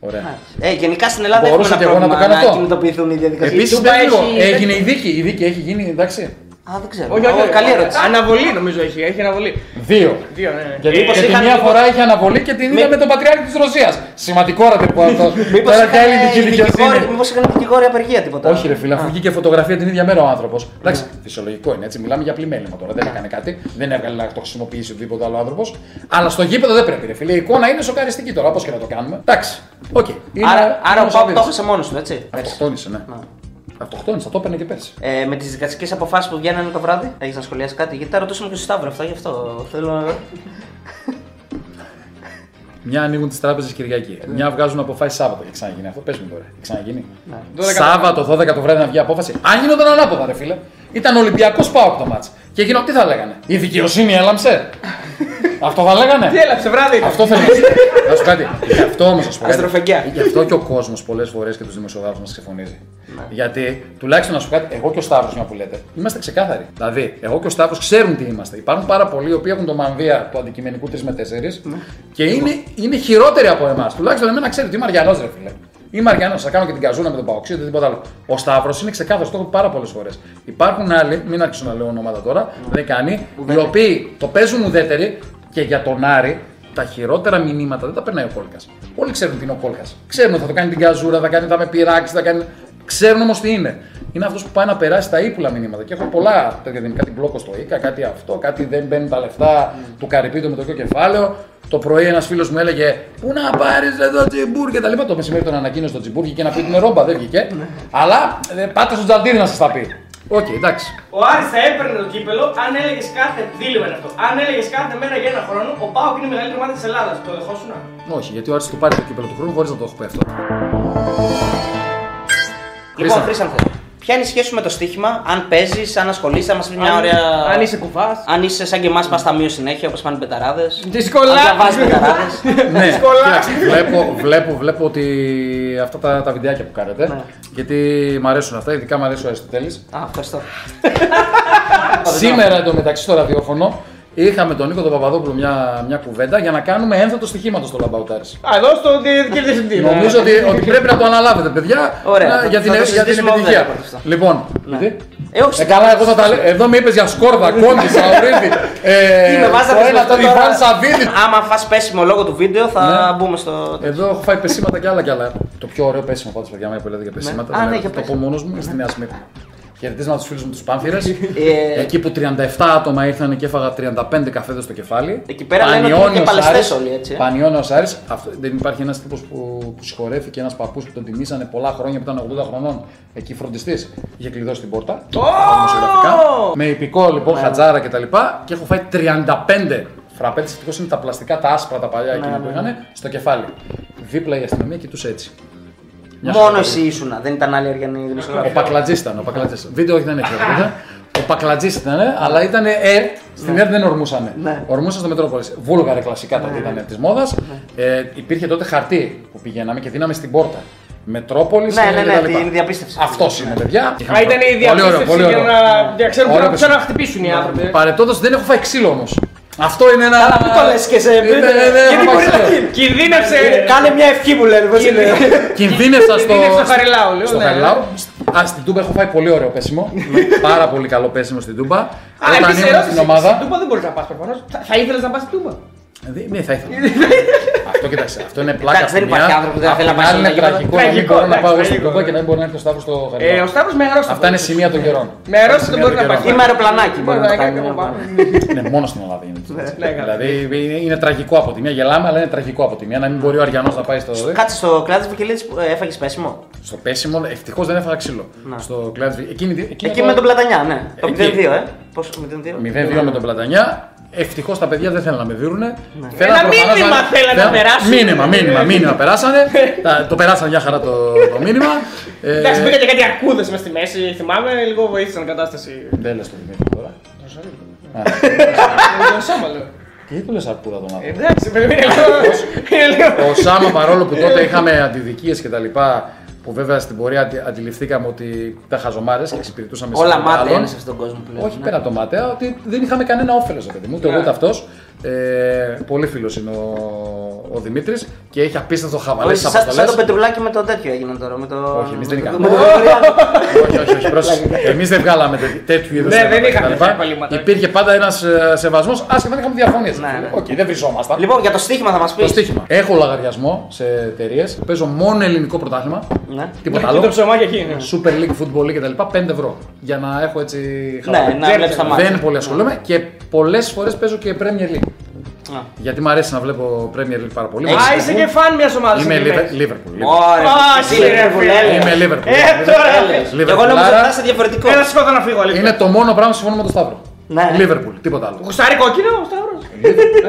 Ωραία. Ε, γενικά στην Ελλάδα Μπορούσα έχουμε και ένα εγώ να το πρόβλημα κάνω να αυτό. κινητοποιηθούν οι διαδικασίες. Επίσης, Τούμπα έχει- έγινε η δίκη. Η δίκη έχει γίνει, εντάξει. Α, δεν ξέρω. Όχι, όχι, Ω, Καλή ερώτηση. Αναβολή νομίζω έχει. Έχει αναβολή. Δύο. Δύο, ναι. ναι. Γιατί Μήπως και τη είχαν μία λίγο- φορά είχε αναβολή και την είδα Μη- με τον Πατριάρχη της Ρωσίας. Σημαντικό ρε που αυτό. Μήπως Τώρα και είχαν, άλλη ε, δική δικηγόροι- δικαιοσύνη. Μήπως είχαν δικηγόροι απεργία τίποτα. Όχι, ρε φίλε, αφού βγήκε φωτογραφία την ίδια μέρα ο άνθρωπος. Εντάξει, φυσιολογικό είναι έτσι. Μιλάμε για πλημέλημα τώρα. Δεν έκανε κάτι. Δεν έβγαλε να το χρησιμοποιήσει οτιδήποτε άλλο άνθρωπος. Αλλά στο γήπεδο δεν πρέπει, ρε φίλε. Η εικόνα είναι σοκαριστική τώρα, όπως και να το κάνουμε. Εντάξει. ΟΚ. Είναι- Άρα, άρα είναι ο Πάουκ το Σαββίδης. έχασε μόνος του, έτσι. Αυτοκτόνησε, ναι. Αυτοκτόνησε, το έπαιρνε και πέρσι. Ε, με τις δικαστικές αποφάσεις που βγαίνανε το βράδυ, έχεις να σχολιάσεις κάτι; Γιατί τα ρωτούσαμε και στο Σταύρο αυτά, γι' αυτό θέλω να. Μια ανοίγουν τις τράπεζες Κυριακή. Μια βγάζουν αποφάσεις Σάββατο. Έχει ξαναγίνει αυτό. Πες μου τώρα. Έχει ξαναγίνει. Ναι. 12 Σάββατο 12 το βράδυ να βγει απόφαση. Αν γινόταν ανάποδα, ρε φίλε. Ήταν Ολυμπιακός ΠΑΟΚ το ματς. Και εκείνο τι θα λέγανε; Η δικαιοσύνη έλαμψε; αυτό θα λέγανε; Τι έλαψε βράδυ. ήταν. Αυτό θέλω να σου πω. Να σου πω κάτι. Γι' αυτό όμως, ας πούμε. Αστροφεγγιά. Γι' αυτό και ο κόσμος πολλές φορές και τους δημοσιογράφους μας ξεφωνίζει. Γιατί τουλάχιστον να σου πω κάτι, εγώ και ο Σταύρος, μια που λέτε, είμαστε ξεκάθαροι. Δηλαδή, εγώ και ο Σταύρος ξέρουν τι είμαστε. Υπάρχουν πάρα πολλοί οι οποίοι έχουν το μανδύα του αντικειμενικού 3 με 4 και είναι, είναι χειρότεροι από εμάς. Τουλάχιστον εμένα ξέρει ότι είμαι Αριανός, ρε φίλε. Είμαι Αριανό, θα κάνω και την καζούνα με τον Παοξή, ή τίποτα άλλο. Ο Σταύρος είναι ξεκάθαρος, το έχω πει πάρα πολλές φορές. Υπάρχουν άλλοι, μην αρχίσω να λέω ονόματα τώρα, δεν κάνει, οι οποίοι το παίζουν ουδέτεροι και για τον Άρη τα χειρότερα μηνύματα δεν τα περνάει ο Κόλκας. Όλοι ξέρουν τι είναι ο Κόλκας. Ξέρουν ότι θα το κάνει την καζούρα, θα, κάνει, θα με πειράξει, θα κάνει. Ξέρουν όμως τι είναι. Είναι αυτός που πάει να περάσει τα ύπουλα μηνύματα. Και έχω πολλά τέτοια δίνει. Κάτι μπλόκο στο ΙΚΑ, κάτι αυτό, κάτι δεν μπαίνουν τα λεφτά του καρυπίτου με το ίδιο κεφάλαιο. Το πρωί ένας φίλος μου έλεγε Πού να πάρεις εδώ τσιμπούρ και τα λοιπά. Το μεσημέρι τον ανακοίνωσε το τσιμπούρ και να πει την ρόμπα, δεν βγήκε. Αλλά ε, πάτε στο τσαντίρι να σας τα πει. ΟΚ, εντάξει. Ο Άρης θα έπαιρνε το κύπελλο αν έλεγες κάθε. Δίλημμα είναι αυτό. Αν έλεγες κάθε μέρα για ένα χρόνο, ο ΠΑΟΚ είναι η μεγαλύτερη ομάδα της Ελλάδας. Το δεχόσουν. Όχι, γιατί ο Άρης θα πάρει το κύπελλο του χρόνου χωρίς να το έχω πει αυτό. Λοιπόν, Χρήστο. Χρήσανθε, ποια είναι η σχέση σου με το στοίχημα, αν παίζεις, αν ασχολείσαι, να μας πεις μια Αν- ωραία. Αν είσαι κουβάς. Αν είσαι σαν και εμάς, πας ταμείο συνέχεια όπως πάνε οι μπεταράδες. Δύσκολα. Αν διαβάζεις μπεταράδες. ναι, Δύσκολα. κοίταξε, βλέπω, βλέπω, βλέπω ότι αυτά τα, τα βιντεάκια που κάνετε, Ναι. γιατί μου αρέσουν αυτά, ειδικά μου αρέσει ο Αριστοτέλης. Α, ευχαριστώ. Σήμερα εντωμεταξύ στο ραδιόφωνο είχαμε τον Νίκο τον Παπαδόπουλο μια, μια κουβέντα για να κάνουμε ένθετο στοιχήματος στο Λαμπαουτάρης. Α, εδώ στο διευθυντή. Νομίζω ότι, ότι πρέπει να το αναλάβετε, παιδιά, Ωραία, να- θα- για την, θα το για την συζητήσουμε επιτυχία. off the record αυτό. Λοιπόν, Ναι. γιατί; Ε, όχι, Ε, καλά, εγώ θα τα λέω. Εδώ με είπες για σκόρδα, κόντι, σαουρίδι. Ε, Τι με βάζει να το πεις ένα, αυτό τον τώρα. Ιβάν Σαββίδη. Άμα φας πέσιμο λόγω του βίντεο, θα Ναι. μπούμε στο. Εδώ έχω φάει πεσήματα κι άλλα κι άλλα. Το πιο ωραίο πέσιμο πάντως, παιδιά, μου που λέτε για πεσήματα. Α, δεν ναι, είναι- για το πες. πω μόνος μου είναι στη Νέα Σμύρνη. Χαιρετίσματα στου φίλους μου τους Πάνθυρες. Ε, Εκεί που 37 άτομα ήρθαν και έφαγα 35 καφέδες στο κεφάλι. Εκεί πέρα λένε ότι είναι και Πανιώνιος παλαιστές Άρης. όλοι, έτσι, ε. Πανιώνιος Άρης. Αυτό, δεν υπάρχει ένας τύπος που, που συγχωρέθηκε, ένας παππούς που τον τιμήσανε πολλά χρόνια που ήταν 80 χρονών. Εκεί φροντιστής. Είχε κλειδώσει την πόρτα. Ω! δημοσιογραφικά. Με υπηκό λοιπόν, Ναι. χατζάρα κτλ. Και έχω φάει 35 φραπέτε. Ευτυχώς είναι τα πλαστικά, τα άσπρα τα παλιά εκείνα ναι, που ναι. είχαν στο κεφάλι. Δίπλα η αστυνομία κοιτούσε έτσι. Μια Μόνο χαρά. εσύ ήσουν, δεν ήταν άλλοι Αριανοί Ο δημοσιογράφοι. Πακλατζής ήταν. Ο Πακλατζής. Βίντεο όχι δεν έχει. βέβαια. Ο Πακλατζής ήταν, αλλά ήταν ΕΡΤ. Στην ΕΡΤ δεν ορμούσαν. Ναι. Ορμούσαν στο Μετρόπολης. Βούλγαρε κλασικά τότε ήταν της μόδας. Ε, υπήρχε τότε χαρτί που πηγαίναμε και δίναμε στην πόρτα. Μετρόπολης. Ναι, ναι, ναι, την διαπίστευση. Αυτός είναι, παιδιά. Α, ήταν η διαπίστευση για να για να ξέρουν Ωραίο πού να- πέσιμο. πού να χτυπήσουν οι άνθρωποι. Παρετώντα δεν έχω φάει ξύλο όμως. Αυτό είναι ένα. Καλά, μην το λες και σε- Ναι, ναι, ναι, γιατί έχω φάει μπορεί να ξύλο. γίνει. Κινδύνευσε. Κάνε μια ευχή μου λένε, πώς είναι. Κινδύνευσα στο. Κινδύνευσε στο Χαριλάου, λέω, Στο ναι. Χαριλάου. Α, στην Τούμπα έχω φάει πολύ ωραίο πέσιμο. Πάρα πολύ καλό πέσιμο στην Τούμπα. Α, Όταν επίσης, ήμουν ερώτηση, στην ομάδα. Στην Τούμπα δεν μπορείς να πας προφανώς. Θα, θα ήθελες να πας στην Τούμπα. Ε, Ναι, θα ήθελα. Αυτό κοιτάξτε, αυτό είναι πλάκα. Εντάξει, δεν στη υπάρχει μία. άνθρωπο που δεν Απ' θέλει να την πάει άλλη στο είναι γήπεδο. τραγικό να μην Τραγικό, μπορώ να εντάξει, πάω στην τραγικό. Τούμπα και να μην μπορεί να έρθει ο Σταύρος στο Ε, ο Χαριλάου. Σταύρο μεγάλο. Αυτά είναι σημεία των καιρών. Με ερώτηση δεν μπορεί να πάει. Σημεία των Ή με αεροπλανάκι μπορεί να το Μπορεί κάνει. από πάνω. Ναι, μόνο στην Ελλάδα γίνεται. Ναι, καλά. Δηλαδή είναι- είναι τραγικό από τη μία. Γελάμε, αλλά είναι τραγικό από τη μία. Να μην μπορεί ο Αριανός να πάει στο. Κάτσε στο κλάδι τη Βικελίδη έφαγες πέσιμο. Στο πέσιμο, ευτυχώς δεν έφαγα ξύλο. Να. Στο κλάδι. Εκείνη, εκείνη Εκεί με τον Πλατανιά, ναι. Το Εκεί. 0-2, ε. Πόσο, 0-2. 0-2 με τον Πλατανιά. Ευτυχώς τα παιδιά δεν θέλουν να με δίνουν. Ναι. Ένα μήνυμα θέλανε να περάσουν. Μήνυμα, μήνυμα, μήνυμα περάσανε. Τα- το περάσανε μια χαρά το, το μήνυμα. Ε, Εντάξει, μπήκα και κάτι αρκούδες μες στη μέση, θυμάμαι, λίγο βοήθησαν την κατάσταση. Δεν λες το Δημήτρη τώρα. Α, Το σώμα λέω. Τι του λες αρκούδα τον άνθρωπο. Εντάξει, πρέπει είναι λίγο. είναι λίγο- Ο Σάμα παρόλο που τότε είχαμε αντιδικίες και τα λοιπά, που βέβαια στην πορεία αντι- αντιληφθήκαμε ότι ήταν χαζομάρες και εξυπηρετούσαμε Όλα συμφέροντα μάταια άλλων. είναι σε αυτόν τον κόσμο πλέον. Όχι ναι. πέρα από το μάταια, ότι δεν είχαμε κανένα όφελος, παιδί μου. Ούτε εγώ Ναι. ούτε αυτός. Ε, πολύ φίλος είναι ο, ο Δημήτρης και έχει απίστευτο χαβαλέ Όχι, στις σαν, αποστολές. σαν το Πετρουλάκη με το τέτοιο έγινε τώρα. Με το... Όχι, εμείς δεν με το- είχαμε. με το Γρηγοριάδη. όχι, όχι, όχι. πρόσεξε. Εμείς δεν βγάλαμε τέ- τέτοιου είδους. Ναι, δεν είχαμε τέτοια μπαλώματα. Υπήρχε πάντα ένας σεβασμός, άσχετα δεν είχαμε διαφωνίες. Ναι, ναι. ΟΚ, δεν βριζόμασταν. Λοιπόν, για το στοίχημα θα μας πεις. Το στοίχημα. Έχω λογαριασμό σε εταιρείες. Παίζω μόνο ελληνικό πρωτάθλημα. Ναι. Τίποτα Και το άλλο. ψωμάκι εκεί. ναι. Super League, Football League κτλ. 5 ευρώ. Για να έχω έτσι Ναι, χαλαρή. να βλέπεις τα ματς. Δεν πολύ ασχολούμαι και πολλές φορές παίζω και Premier League. Α. Γιατί μου αρέσει να βλέπω Premier League πάρα πολύ. Α, είσαι και φαν μιας ομάδας. Είμαι Liverpool. Liverpool. Ωραία. Α, εσύ, εσύ, ρε, Liverpool, φίλε. έλεος. Είμαι Liverpool. Ε, τώρα. Έλεος. Liverpool. Και Εγώ νόμιζα Άρα- ότι θα είσαι διαφορετικό. Ένα σηκώτα να φύγω, αλήθεια. Είναι το μόνο πράγμα που συμφωνώ με τον Σταύρο. Ναι. Liverpool, τίποτα άλλο. Γουστάρι κόκκινο, ο Σταύρος.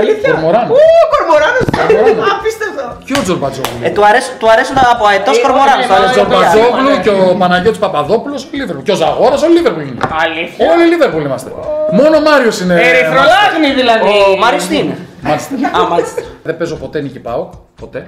Αλήθεια. Κορμοράνο. Ου, κορμοράνος. Κορμοράνο. Απίστευτο. Και ο Τζορμπατζόγλου. Ε, του, αρέσουν, του αρέσουν από αετός Ε, κορμοράνος. όχι, Το όχι, αρέσει Ο όχι, το όχι. πιάνο. Τζορμπατζόγλου και ο Παναγιώτης Παπαδόπουλος Liverpool. Και ο Ζαγόρας ο Liverpool είναι. Αλήθεια. Όλοι Liverpool είμαστε. Μόνο ο Μάριος είναι. Ερυθρολάγνη δηλαδή. Ο Μάριος τι είναι; Μάλιστα. Α, μάλιστα. Δεν παίζω ποτέ νίκη πάω. Ποτέ.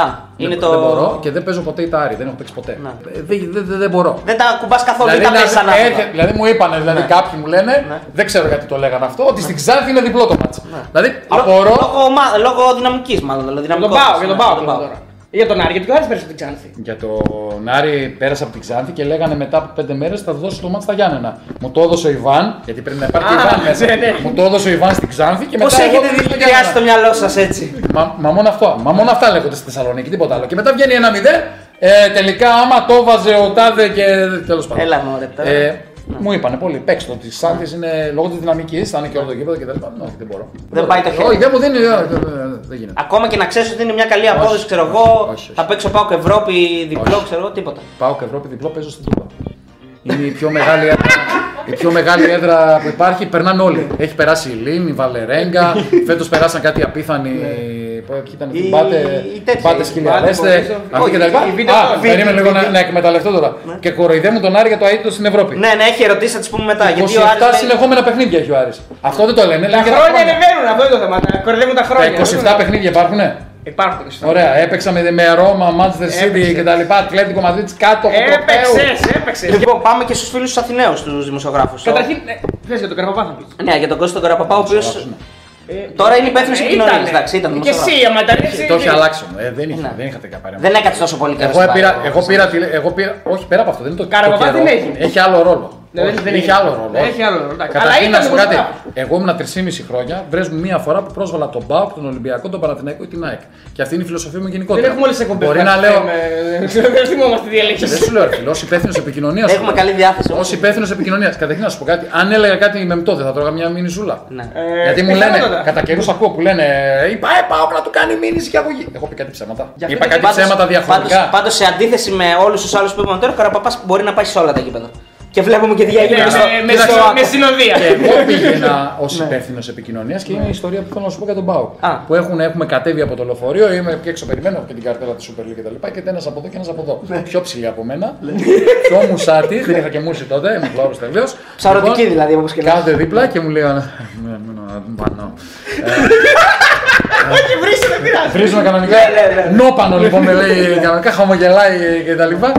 Α, είναι δεν, το. δεν μπορώ και δεν παίζω ποτέ η Τάρι. Δεν έχω παίξει ποτέ. Να. Ε, Δεν, δεν, δεν, δεν μπορώ. Δεν τα κουμπά καθόλου, δεν Δηλαδή, τα παίζεις δηλαδή, σαν έρχε- δηλαδή μου είπανε, δηλαδή Ναι. κάποιοι μου λένε, Ναι. δεν ξέρω γιατί το λέγανε αυτό, ότι στην Ξάνθη είναι διπλό το μάτς. Δηλαδή Λο- απορώ, Λόγω, μα- λόγω δυναμικής, μάλλον. δηλαδή, Για τον δυναμικότητας, Πάο, για τον ναι, Πάο τον μιλάω Πάο. τώρα. Για τον Άρη, γιατί ο Άρης πέρασε την Ξάνθη. Για τον Άρη πέρασα από την Ξάνθη και λέγανε μετά από πέντε μέρες θα δώσει το μάτι στα Γιάννενα. Μου το έδωσε ο Ιβάν, γιατί πρέπει να υπάρχει Α, Ιβάν μέσα. ναι, ναι. Μου το έδωσε ο Ιβάν στην Ξάνθη και Πώς μετά. εγώ έχετε το δίνω στα διπλιάσει το Γιάννενα. μυαλό σας έτσι; Μα, μα μόνο αυτό. Μα μόνο αυτά λέγονται στη Θεσσαλονίκη, τίποτα άλλο. Και μετά βγαίνει ένα μηδέν. Ε, τελικά, άμα το βάζε ο Τάδε και τέλος πάντων. Έλα, μωρέ, τώρα. Ε, μου είπανε πολύ, παίξτε το. Τη Ξάνθη είναι λόγω της δυναμικής, θα είναι και όλο το γήπεδο και τα λοιπά. Όχι, δεν μπορώ. Δεν πάει το χέρι. Όχι, δεν μου δίνει. ε, ε, ε, Δεν γίνεται. Ακόμα και να ξέρεις ότι είναι μια καλή απόδοση, ξέρω εγώ. όχι, όχι. Θα παίξω πάω και Ευρώπη διπλό, Όχι. ξέρω εγώ, τίποτα. Πάω και Ευρώπη διπλό, παίζω στην Τούμπα. Είναι η πιο μεγάλη έδρα, η πιο μεγάλη έδρα που υπάρχει. Περνάνε όλοι. Έχει περάσει η Λίν, η Βαλερέγκα. Φέτος περάσαν κάτι απίθανοι. Ποιοι ήταν Η- οι μπάτε, η τέτοια, μπάτε η σκυλιαδέστε. Μπάτε, Αυτή όχι, και τα λοιπά. η βίντεο Α, τώρα. περίμενε λίγο Βίντεο. να, να εκμεταλλευτώ τώρα. Και κοροϊδεύουν τον Άρη για το αίτητο στην Ευρώπη. Ναι, ναι, έχει ερωτήσει, θα τι πούμε μετά. 27 Γιατί ο Άρης λέει- συνεχόμενα παιχνίδια έχει ο Άρης. Αυτό δεν το λένε. Τα λένε για τα χρόνια χρόνια. ανεβαίνουν, αυτό είναι το θέμα. Τα κορυδεύουν τα Τα χρόνια. 27 παιχνίδια υπάρχουνε; Υπάρχουν 27. Ωραία, έπαιξα με, με Ρώμα, Manchester City Έπαιξες. και τα λοιπά. Ατλέτικο Μαδρίτη κάτω από το Έπαιξες, έπαιξες. Λοιπόν, πάμε και στους φίλους τους Αθηναίους, τους δημοσιογράφους. Καταρχήν, ναι, θες για τον Καρπαπά θα πεις. Ναι, για τον Κώστα τον Καραπαπά, ο οποίος. Ε, Τώρα είναι υπεύθυνος ε, επικοινωνίας, ήτανε. εντάξει, ήταν Και εσύ, άμα ήταν έτσι. Το έχει αλλάξει όμως. Ε, δεν, είχε, Ναι. δεν είχατε καμπάρια. Δεν έκατσε τόσο πολύ καλά. Εγώ πήρα, εγώ, πήρα, τηλε- εγώ πήρα, όχι πέρα από αυτό, δεν είναι το Καραπαπά το καιρό. δεν έχει. Έχει άλλο ρόλο. Ναι, δεν- Όχι, δεν έχει έχει. άλλο ρόλο. Δεν όχι. έχει άλλο ρόλο, εντάξει. Αλλά Καταρχήν ήταν να σου πω κάτι. δημοσιογράφος. Εγώ ήμουν 3,5 χρόνια, βρες μου μία φορά που πρόσβαλα τον Μπάουκ, τον Ολυμπιακό, τον Παναθηναϊκό ή την ΑΕΚ. Και αυτή είναι η φιλοσοφία μου γενικότερα. Δεν έχουμε όλες τις εκπομπές. Μπορεί να λέω. Δεν θυμόμαστε τι έλεγες. Δεν σου λέω, ρε φίλε, ως υπεύθυνος επικοινωνία. Έχουμε καλή διάθεση. Ω υπεύθυνος επικοινωνίας. Καταρχήν να σου πω κάτι. Αν έλεγα κάτι με μτώ, δεν θα τρώγα μια μινιζούλα. Ναι. Ε, Γιατί μου λένε, κατά καιρούς ακούω που λένε Είπα, ε, πάω να του κάνει μήνυση και αγωγή. Έχω πει κάτι ψέματα. Για Είπα αυτό κάτι Πάντως- ψέματα διαφορετικά. Πάντως, πάντως, σε αντίθεση με όλους τους άλλους που είπαμε τώρα, ο Καραπαπάς μπορεί να πάει σε όλα τα γήπεδα. Και βλέπουμε και τι έγινε Ναι, στο- με- με στο συνο- Άκο. με συνοδεία. Και εγώ πήγαινα ω Ναι. υπεύθυνο επικοινωνία και είναι η ιστορία που θέλω να σου πω για τον Μπάουκ. Α. Που έχουν, έχουμε κατέβει από το λεωφορείο, είμαι εκεί έξω, περιμένω έχω και την καρτέλα τη Super League και τα λοιπά. Και ένα από εδώ και ένα από εδώ. Ναι. Πιο ψηλή από μένα. Πιο μουσάτη, δεν είχα και μουσι τότε, ήμουν φλόρο τελείω. Ψαρωτική δηλαδή, όπω και λέει. Κάθεται δίπλα και μου λέει. «Ναι, ναι, ναι, πάνω». Όχι, βρίσκεται, δεν πειράζει. Βρίζουμε κανονικά. Ναι, ναι, ναι. Νόπανο λοιπόν με λέει κανονικά, χαμογελάει και τα λοιπά.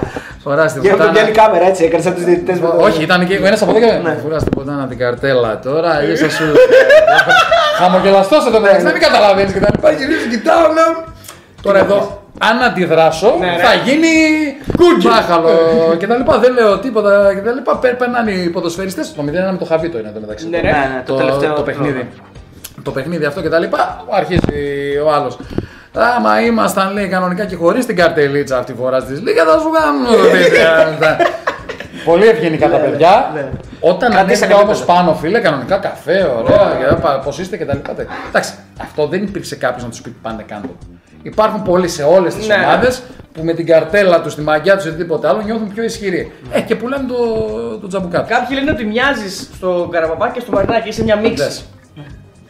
Φορά στην Και από πουτάνα. την κάμερα έτσι, έκανε σαν τους διαιτητές. Όχι, ήταν και ένας από εδώ και Ναι. Φορά στην πουτάνα την καρτέλα τώρα, αλλιώ θα σου. Χαμογελαστός εδώ πέρα, να μην καταλαβαίνεις και τα λοιπά. Γυρίζω, κοιτάω, λέω. Τώρα εδώ, αν αντιδράσω, Ναι, ναι. θα γίνει μπάχαλο και τα λοιπά. Δεν λέω τίποτα και τα λοιπά. Πε- Περνάνε οι ποδοσφαιριστές. Το 0-1 με το Χαβίτο είναι εδώ μεταξύ. Ναι, Ναι, ναι, το, το, τελευταίο το παιχνίδι. Τρόπο. Το παιχνίδι αυτό και τα λοιπά, αρχίζει ο άλλος. Άμα ήμασταν λέει κανονικά και χωρίς την καρτελίτσα αυτή τη φορά τη Λίγα θα σου κάνουν. παιδιά. Πολύ ευγενικά τα παιδιά. ναι. Όταν Κρατήσανε ανέβηκα όμως επίπεδο. πάνω, φίλε, κανονικά καφέ, ωραία, πώς είστε και τα λοιπά. Εντάξει, αυτό δεν υπήρξε κάποιος να τους πει πάνε κάτω. Υπάρχουν πολλοί σε όλες τις Ναι. ομάδες που με την καρτέλα τους, τη μαγιά τους ή οτιδήποτε άλλο νιώθουν πιο ισχυροί. Ε, και πουλάνε το, το τζαμπουκάκι. Κάποιοι λένε ότι μοιάζεις στον Καραπαπά και στο Μαρινάκι, είσαι μια μίξη.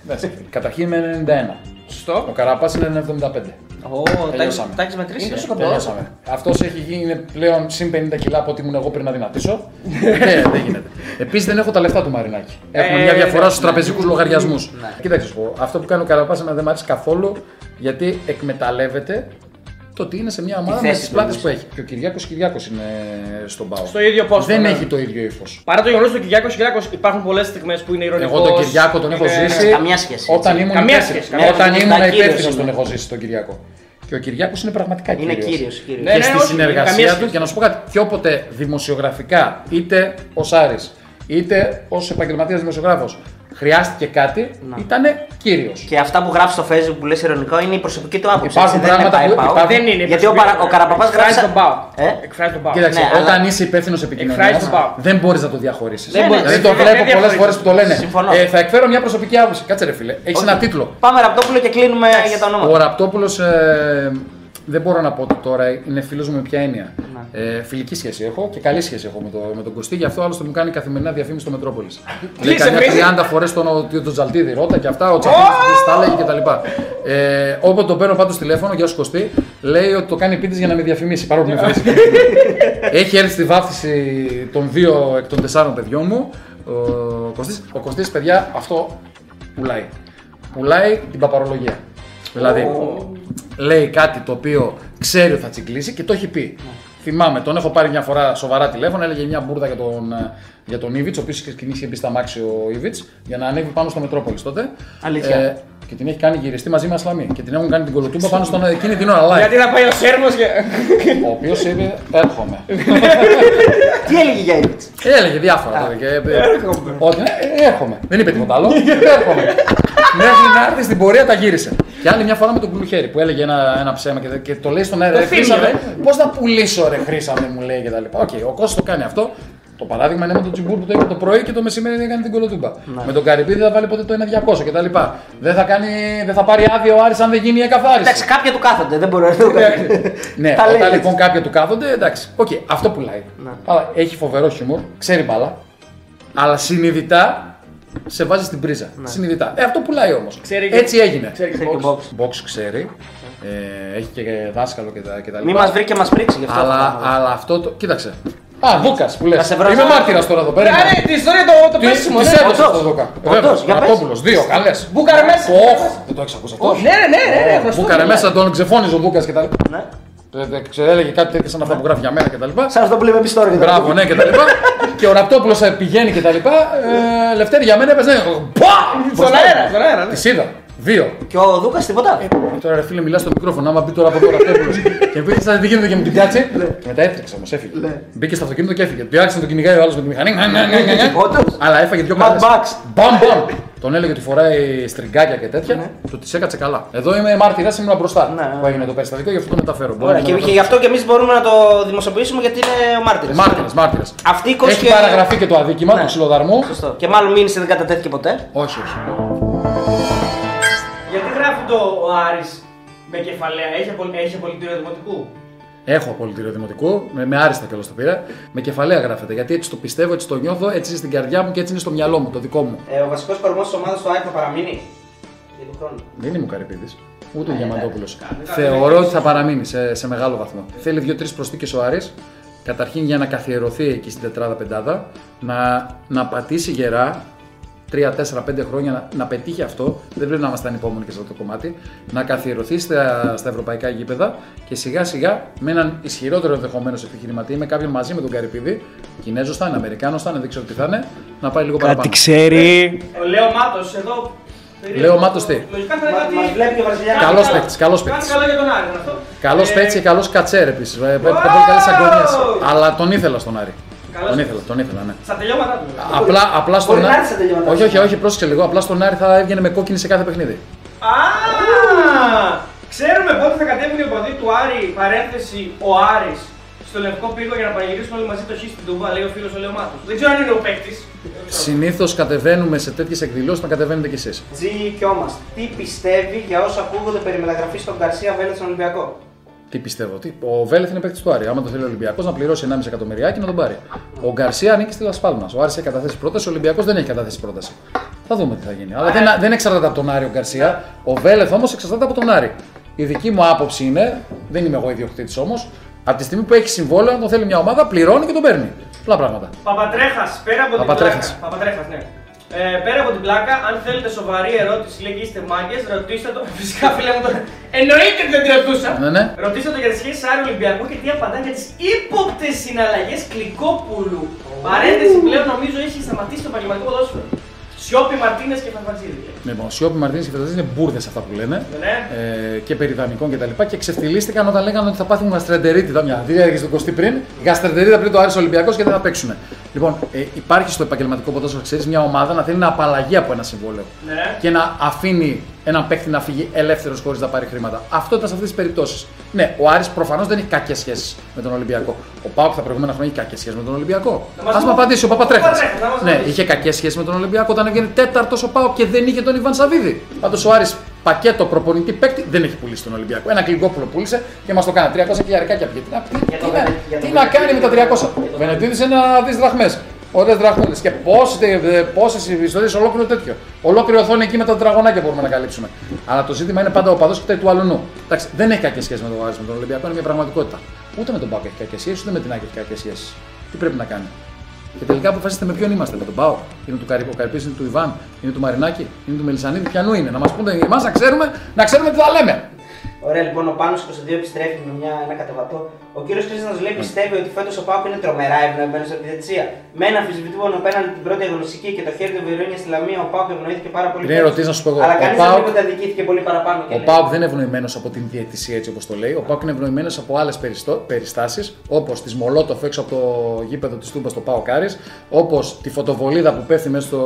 Δες. Δες. Καταρχήν είμαι 91. Ο Σωστό. Καραπάς είναι 75. Ω, τα Τελειώσαμε. έχεις- τα έχεις μετρήσει. Είναι ε. τόσο κοντό. Τελειώσαμε. Αυτός έχει γίνει είναι πλέον συν 50 κιλά από ό,τι ήμουν εγώ πριν να δυνατήσω. Ε, δεν γίνεται. Επίσης δεν έχω τα λεφτά του Μαρινάκη. Έχουμε Ε, μια διαφορά ναι, στους τραπεζικούς λογαριασμούς. Ναι. Κοίταξε, σου πω, αυτό που κάνει ο Καραπά δεν μου αρέσει καθόλου γιατί εκμεταλλεύεται το ότι είναι σε μια ομάδα θέση με τις του πλάτες εννοείς. που έχει. Και ο Κυριάκος Κυριάκος είναι στον Πάο. Στο ίδιο πόστο. Δεν ναι. έχει το ίδιο ύφος. Παρά το γεγονός ότι ο Κυριάκος Κυριάκος υπάρχουν πολλές στιγμές που είναι ηρωνικός. Εγώ τον Κυριάκο τον έχω ζήσει. Καμία σχέση, Όταν έτσι. ήμουν Καμία υπεύθυνος. σχέση, καμία Όταν σχέση. ήμουν Ήταν κύριος υπεύθυνο τον είναι. έχω ζήσει τον Κυριάκο. Και ο Κυριάκος είναι πραγματικά Είναι κύριος. κύριος. κύριος. Ναι, και ναι, στη όχι, συνεργασία καμία του, σχέση. και να σου πω κάτι, και όποτε δημοσιογραφικά, είτε ως Άρης, είτε ως επαγγελματίας δημοσιογράφος, χρειάστηκε κάτι, Να. ήταν κύριος. Και αυτά που γράφεις στο facebook που λες ειρωνικό είναι η προσωπική του άποψη. Υπάρχουν έτσι, δεν είναι πράγματα που πάει, πάω. υπάρχουν- Δεν είναι. Γιατί ο, προσωπικό. παρα, ο Καραπαπάς Εκφράζει γράφει. τον Πάο. Ε; Εκφράζει τον Πάο. Κοίταξε, Ναι, όταν αλλά- είσαι υπεύθυνος επικοινωνίας, Εκφράζει τον Πάο. δεν μπορείς να το διαχωρίσεις. Δεν μπορείς. Δηλαδή το Δεν βλέπω πολλές διαχωρίζεις. φορές που το λένε. Συμφωνώ. Ε, θα εκφέρω μια προσωπική άποψη. Κάτσε ρε φίλε, έχεις Όχι. ένα τίτλο. Πάμε Ραπτόπουλο και κλείνουμε για το Ο όνομα. Ραπτόπουλος ε, δεν μπορώ να πω ότι τώρα είναι φίλος μου με ποια έννοια. Ναι. Ε, φιλική σχέση έχω και καλή σχέση έχω με, το, με τον Κωστή, γι' αυτό άλλωστε μου κάνει καθημερινά διαφήμιση στο Μετρόπολης. Λέει σε καμιά βρίζει. 30 φορές τον, τον, τον Τζαλτίδη ρώτα και αυτά, ο Τζαλτίδης τα έλεγε κτλ. Ε, όποτε το παίρνω πάντως τηλέφωνο, γεια σου Κωστή, λέει ότι το κάνει πίτι για να με διαφημίσει. Παρόλο που με φίλησε. Έχει έρθει στη βάφτιση των δύο εκ των τεσσάρων παιδιών μου. Ο Κωστής, ο Κωστής, παιδιά, αυτό πουλάει. Πουλάει την παπαρολογία. Δηλαδή, λέει κάτι το οποίο ξέρει ότι θα τσιγκλίσει και το έχει πει. Θυμάμαι, τον έχω πάρει μια φορά σοβαρά τηλέφωνο, έλεγε μια μπουρδα για τον, ε, για τον Ήβιτ, ο οποίος είχε μπει στα μάξι ο Ήβιτ, για να ανέβει πάνω στο Μετρόπολη τότε. Ε, Αλήθεια. και την έχει κάνει γυριστή μαζί με Ασλαμή. Και την έχουν κάνει την κολοτούμπα πάνω στον εκείνη την ώρα live. Γιατί να πάει ο Σέρμος και. Ο οποίος είπε: Έρχομαι. Τι έλεγε για Ήβιτ. Έλεγε διάφορα τότε. Και, ότι ε, έρχομαι. Δεν είπε τίποτα άλλο. έρχομαι. Μέχρι να έρθει στην πορεία τα γύρισε. Και άλλη μια φορά με τον κουλουχέρι που έλεγε ένα, ένα ψέμα και, και το λέει στον αέρα. Το «Ρε, θύμιο, Χρήσαμε, ε». Πώς θα πουλήσω, ρε Χρήσαμε, μου λέει και τα λοιπά. Οκ, ο Κώστας το κάνει αυτό. Το παράδειγμα είναι με τον Τσιμπούρ που το είπε το πρωί και το μεσημέρι έκανε την κολοτούμπα. Με τον Καρυπίδη δεν θα βάλει ποτέ το 1-200 κτλ. Δεν, θα κάνει, δεν θα πάρει άδεια ο Άρης αν δεν γίνει η εκκαθάριση. Εντάξει, κάποια του κάθονται, δεν μπορώ να το ναι, Τα λέει όταν έτσι. λοιπόν κάποια του κάθονται, εντάξει, οκ, αυτό πουλάει. Ναι. Αλλά έχει φοβερό χιούμορ, ξέρει μπάλα, αλλά συνειδητά σε βάζει στην πρίζα. Συνειδητά. Ε, αυτό πουλάει όμως. Ξέρει και- Έτσι έγινε. Ξέρει και Ξέρει και box. box. Box ξέρει, ε, έχει και δάσκαλο και τα, και τα Μην λοιπά. μας βρει και μας πρίξει γι' αυτό. αλλά, θα πάμε. αλλά αυτό το. Κοίταξε. Α, Δούκα που λες. Θα σε βρω Είμαι σαν- μάρτυρας τώρα εδώ πέρα. Άρα την ιστορία το, το Τι πέσιμο, τις ναι. έδωσε Όντως. στο Δούκα. Όντως, για πες. Ραπτόπουλο, δύο, καλές. Μπούκαρε μέσα. Οχ, δεν το έχεις ακούσει αυτό. Ναι, ναι, ναι, ναι, γνωστό. Μπούκαρε μέσα, τον ξεφώνιζε ο Δούκα και τα λοιπά. Ναι. Ε, δεν ξέρω, έλεγε κάτι τέτοιο σαν αυτά που γράφει για μένα κτλ. Σαν αυτό που λέμε εμείς τώρα. Μπράβο, ναι, κτλ. και ο Ραπτόπουλο πηγαίνει κτλ. Ε, Λευτέρη για μένα έπαιζε. Πα! Στον αέρα, στον αέρα. ναι. Τη είδα. Δύο. Και ο Δούκας τίποτα. Ε, Τώρα ρε φίλε, μιλάς στο μικρόφωνο. Άμα μπει τώρα από τώρα Ραπτόπουλο και πει σαν τι γίνεται και με την πιάτση. και μετά έτρεξε όμως, έφυγε. Ναι. Μπήκε στο αυτοκίνητο και έφυγε. Του άρχισε να τον κυνηγάει ο άλλος με τη μηχανή. Ναι, ναι, ναι, ναι, ναι. Όντως. Αλλά έφαγε δύο Mad κάρτε. Max. Μπαμ, μπαμ. Τον έλεγε ότι φοράει στριγκάκια και τέτοια. Ναι. Του τη έκατσε καλά. Εδώ είμαι μάρτυρας, ήμουν μπροστά Ναι, ναι. που έγινε το περιστατικό, γι' αυτό το μεταφέρω. Μπορεί Ωραία, να και, το και γι' αυτό και εμείς μπορούμε να το δημοσιοποιήσουμε γιατί είναι ο μάρτυρας. Μάρτυρας, μάρτυρας. Αυτή η Έχει παραγραφεί και το αδίκημα Ναι. του ξυλοδαρμού. Σωστό. Και μάλλον μήνυσε δεν κατατέθηκε ποτέ. Όχι, όχι. Γιατί γράφει το ο Άρης με κεφαλαία, έχει, απολ... έχει απολυτήριο δημοτικού; Έχω απολυτήριο δημοτικού, με, με άριστα κιόλας το πήρα. Με κεφαλαία γράφεται. Γιατί έτσι το πιστεύω, έτσι το νιώθω, έτσι είναι στην καρδιά μου και έτσι είναι στο μυαλό μου, το δικό μου. Ε, ο βασικός κορμός της ομάδας του ΑΕΚ θα παραμείνει; Για τον χρόνο. Δεν είμαι ο Καρυπίδης, ούτε Ε, ο Διαμαντόπουλο. Θεωρώ ότι θα παραμείνει σε, σε μεγάλο βαθμό. Θέλει δύο-τρεις προσθήκες ο Άρης. Καταρχήν για να καθιερωθεί εκεί στην τετράδα πεντάδα, να, να πατήσει γερά 3-4-5 χρόνια να, να πετύχει αυτό. Δεν πρέπει να είμαστε ανυπόμονοι και σε αυτό το κομμάτι. Να καθιερωθεί στα, στα ευρωπαϊκά γήπεδα και σιγά σιγά με έναν ισχυρότερο ενδεχομένως επιχειρηματή, με κάποιον μαζί με τον Καρυπίδη, Κινέζος θα είναι, Αμερικάνος θα είναι, δεν ξέρω τι θα είναι, να πάει λίγο παραπάνω. ξέρει. Ο Λέο Μάτος εδώ. Λέο Μάτος τι; Λογικά θα είναι κάτι. Μας βλέπει και ο Βραζιλιάνο. Καλός παίκτης, καλός Κάνει παίκτης. καλό για τον Άρη αυτό. Καλός Ε, παίτσι και καλός κατσέρ επίσης. Πολύ καλές αγωνίε. Αλλά τον ήθελα στον Άρη. Καλός Τον παίκτης. ήθελα, τον ήθελα, ναι. Στα τελειώματά του. Απλά, απλά στον Μπορεί να Άρη. έρθει στα τελειώματα. Όχι, όχι, όχι, πρόσεξε λίγο. Απλά στον Άρη θα έβγαινε με κόκκινη σε κάθε παιχνίδι. Α! Ξέρουμε πότε θα κατέβουν οι οπαδοί του Άρη, παρένθεση ο Άρης, στο λευκό πύργο για να πανηγυρίσουν όλοι μαζί το χ στην Τούμπα, λέει ο φίλος ο Λεωμάτος. Δεν ξέρω αν είναι ο παίκτης. Συνήθως κατεβαίνουμε σε τέτοιες εκδηλώσεις να κατεβαίνετε κι εσείς. Τζι Κιόμα. Τι πιστεύει για όσα ακούγονται περί μεταγραφής στον Καρσία Βέλετ στον Ολυμπιακό; Τι πιστεύω, τι. Ο Βέλεθ είναι παίκτης του Άρη. Άμα το θέλει ο Ολυμπιακός να πληρώσει 1,5 εκατομμυριάκι να τον πάρει. Ο Γκαρσία ανήκει στη Λασπάλμα. Ο Άρης έχει καταθέσει πρόταση, ο Ολυμπιακός δεν έχει καταθέσει πρόταση. Θα δούμε τι θα γίνει. Αλλά δεν, δεν εξαρτάται από τον Άρη ο Γκαρσία. Ο Βέλεθ όμως εξαρτάται από τον Άρη. Η δική μου άποψη είναι, δεν είμαι εγώ ιδιοκτήτης όμως, από τη στιγμή που έχει συμβόλαιο, αν τον θέλει μια ομάδα, πληρώνει και τον παίρνει. Απλά πράγματα. Παπατρέχας, πέρα από την Παπατρέχας. πλάκα. Παπατρέχας, ναι. Ε, πέρα από την πλάκα, αν θέλετε σοβαρή ερώτηση, λέγει είστε μάγκες, ρωτήστε το. Φυσικά, φίλε μου, το... εννοείται ότι δεν τη ρωτούσα. Ναι, ναι. Ρωτήστε το για τις σχέσεις Άρη Ολυμπιακού και τι απαντά για τις ύποπτες συναλλαγές Κλικόπουλου. Παρένθεση πλέον νομίζω έχει σταματήσει το επαγγελματικό ποδόσφαιρο. Σιώπη Μαρτίνες και Φαρφατζίδη. Λοιπόν, Σιώπη Μαρτίνη και Φεταζή είναι μπουρδες αυτά που λένε. Ναι. Ε, και περί δανεικών και τα λοιπά. Και ξεφτυλίστηκαν όταν λέγανε ότι θα πάθουν γαστρεντερίτιδα. Μια δίδαγε στον 20 πριν. Γαστρεντερίτιδα πριν το Άρης Ολυμπιακός και δεν θα παίξουν. Λοιπόν, ε, υπάρχει στο επαγγελματικό ποδόσφαιρο, ξέρεις, μια ομάδα να θέλει να απαλλαγεί από ένα συμβόλαιο. Ναι. Και να αφήνει έναν παίκτη να φύγει ελεύθερος χωρίς να πάρει χρήματα. Αυτό ήταν σε αυτές τις περιπτώσεις. Ναι, ο Άρης προφανώς δεν έχει κακές σχέσεις με τον Ολυμπιακό. Ο Πάουκ τα προηγούμενα χρόνια έχει κακές σχέσεις με τον Ολυμπιακό. Να μας Α πει- μου απαντήσει ο Παπατρέχας. Παπατρέχας, να μας Ναι, απαντήσει. είχε κακές σχέσεις με τον Ολυμπιακό όταν έβγαινε τέταρτος ο Πάουκ και δεν είχε τον Ιβάν Σαββίδη. Πάντως ο Άρης πακέτο προπονητή παίκτη δεν έχει πουλήσει τον Ολυμπιακό. Ένα κλικόπουλο πούλησε και μας το κάνει 300 και αρικάκια πήγε. Τι να, τι, Για το τι να- Βενε- για το τι να κάνει με τα 300. το Βενετίδης ένα δι δραχμές. Ωραίες δραχμούλε. Και πόσες ιστορίε, ολόκληρο τέτοιο. Ολόκληρη οθόνη εκεί με τα τετραγωνάκια μπορούμε να καλύψουμε. Αλλά το ζήτημα είναι πάντα ο παδός και του αλουνού. Εντάξει, δεν έχει κακές σχέσεις με τον Άρης με τον Ολυμπιακό, είναι μια πραγματικότητα. Ούτε με τον Πάο έχει κακές σχέσεις, ούτε με την Άκη έχει κακές σχέσεις. Τι πρέπει να κάνει; Και τελικά αποφασίστε με ποιον είμαστε, με τον Πάο. Είναι του Καρυπό, ο Καρυπής είναι του Ιβάν, είναι του Μαρινάκη, είναι του Μελισανίδη, ποιανού είναι. Να μας πούνε εμάς να ξέρουμε, να ξέρουμε τι θα λέμε. Ωραία, λοιπόν, ο Πάνος 22 επιστρέφει με μια, ένα κατεβατό. Ο κύριος Κρίστα λέει πιστεύει ότι φέτος ο Πάουκ είναι τρομερά ευνοημένο από τη διαιτησία. Με ένα αμφισβητούμενο πέναντι την πρώτη αγωνιστική και το χέρι του Βιρόνια στη Λαμία, ο Πάουκ ευνοήθηκε πάρα πολύ. Είναι φέτος. ερωτήσεις να σου πω εγώ. Αλλά Ο κανείς Πάουκ- δεν είπε ότι αδικήθηκε πολύ παραπάνω. και Ο λέει. Πάουκ δεν είναι ευνοημένος από την διαιτησία έτσι όπως το λέει. Ο Πάουκ είναι ευνοημένος από άλλες περιστάσεις, όπως τη Μολότοφ έξω από το γήπεδο της Τούμπας στο Πάουκ Άρης, όπως τη φωτοβολίδα που πέφτει μέσα στο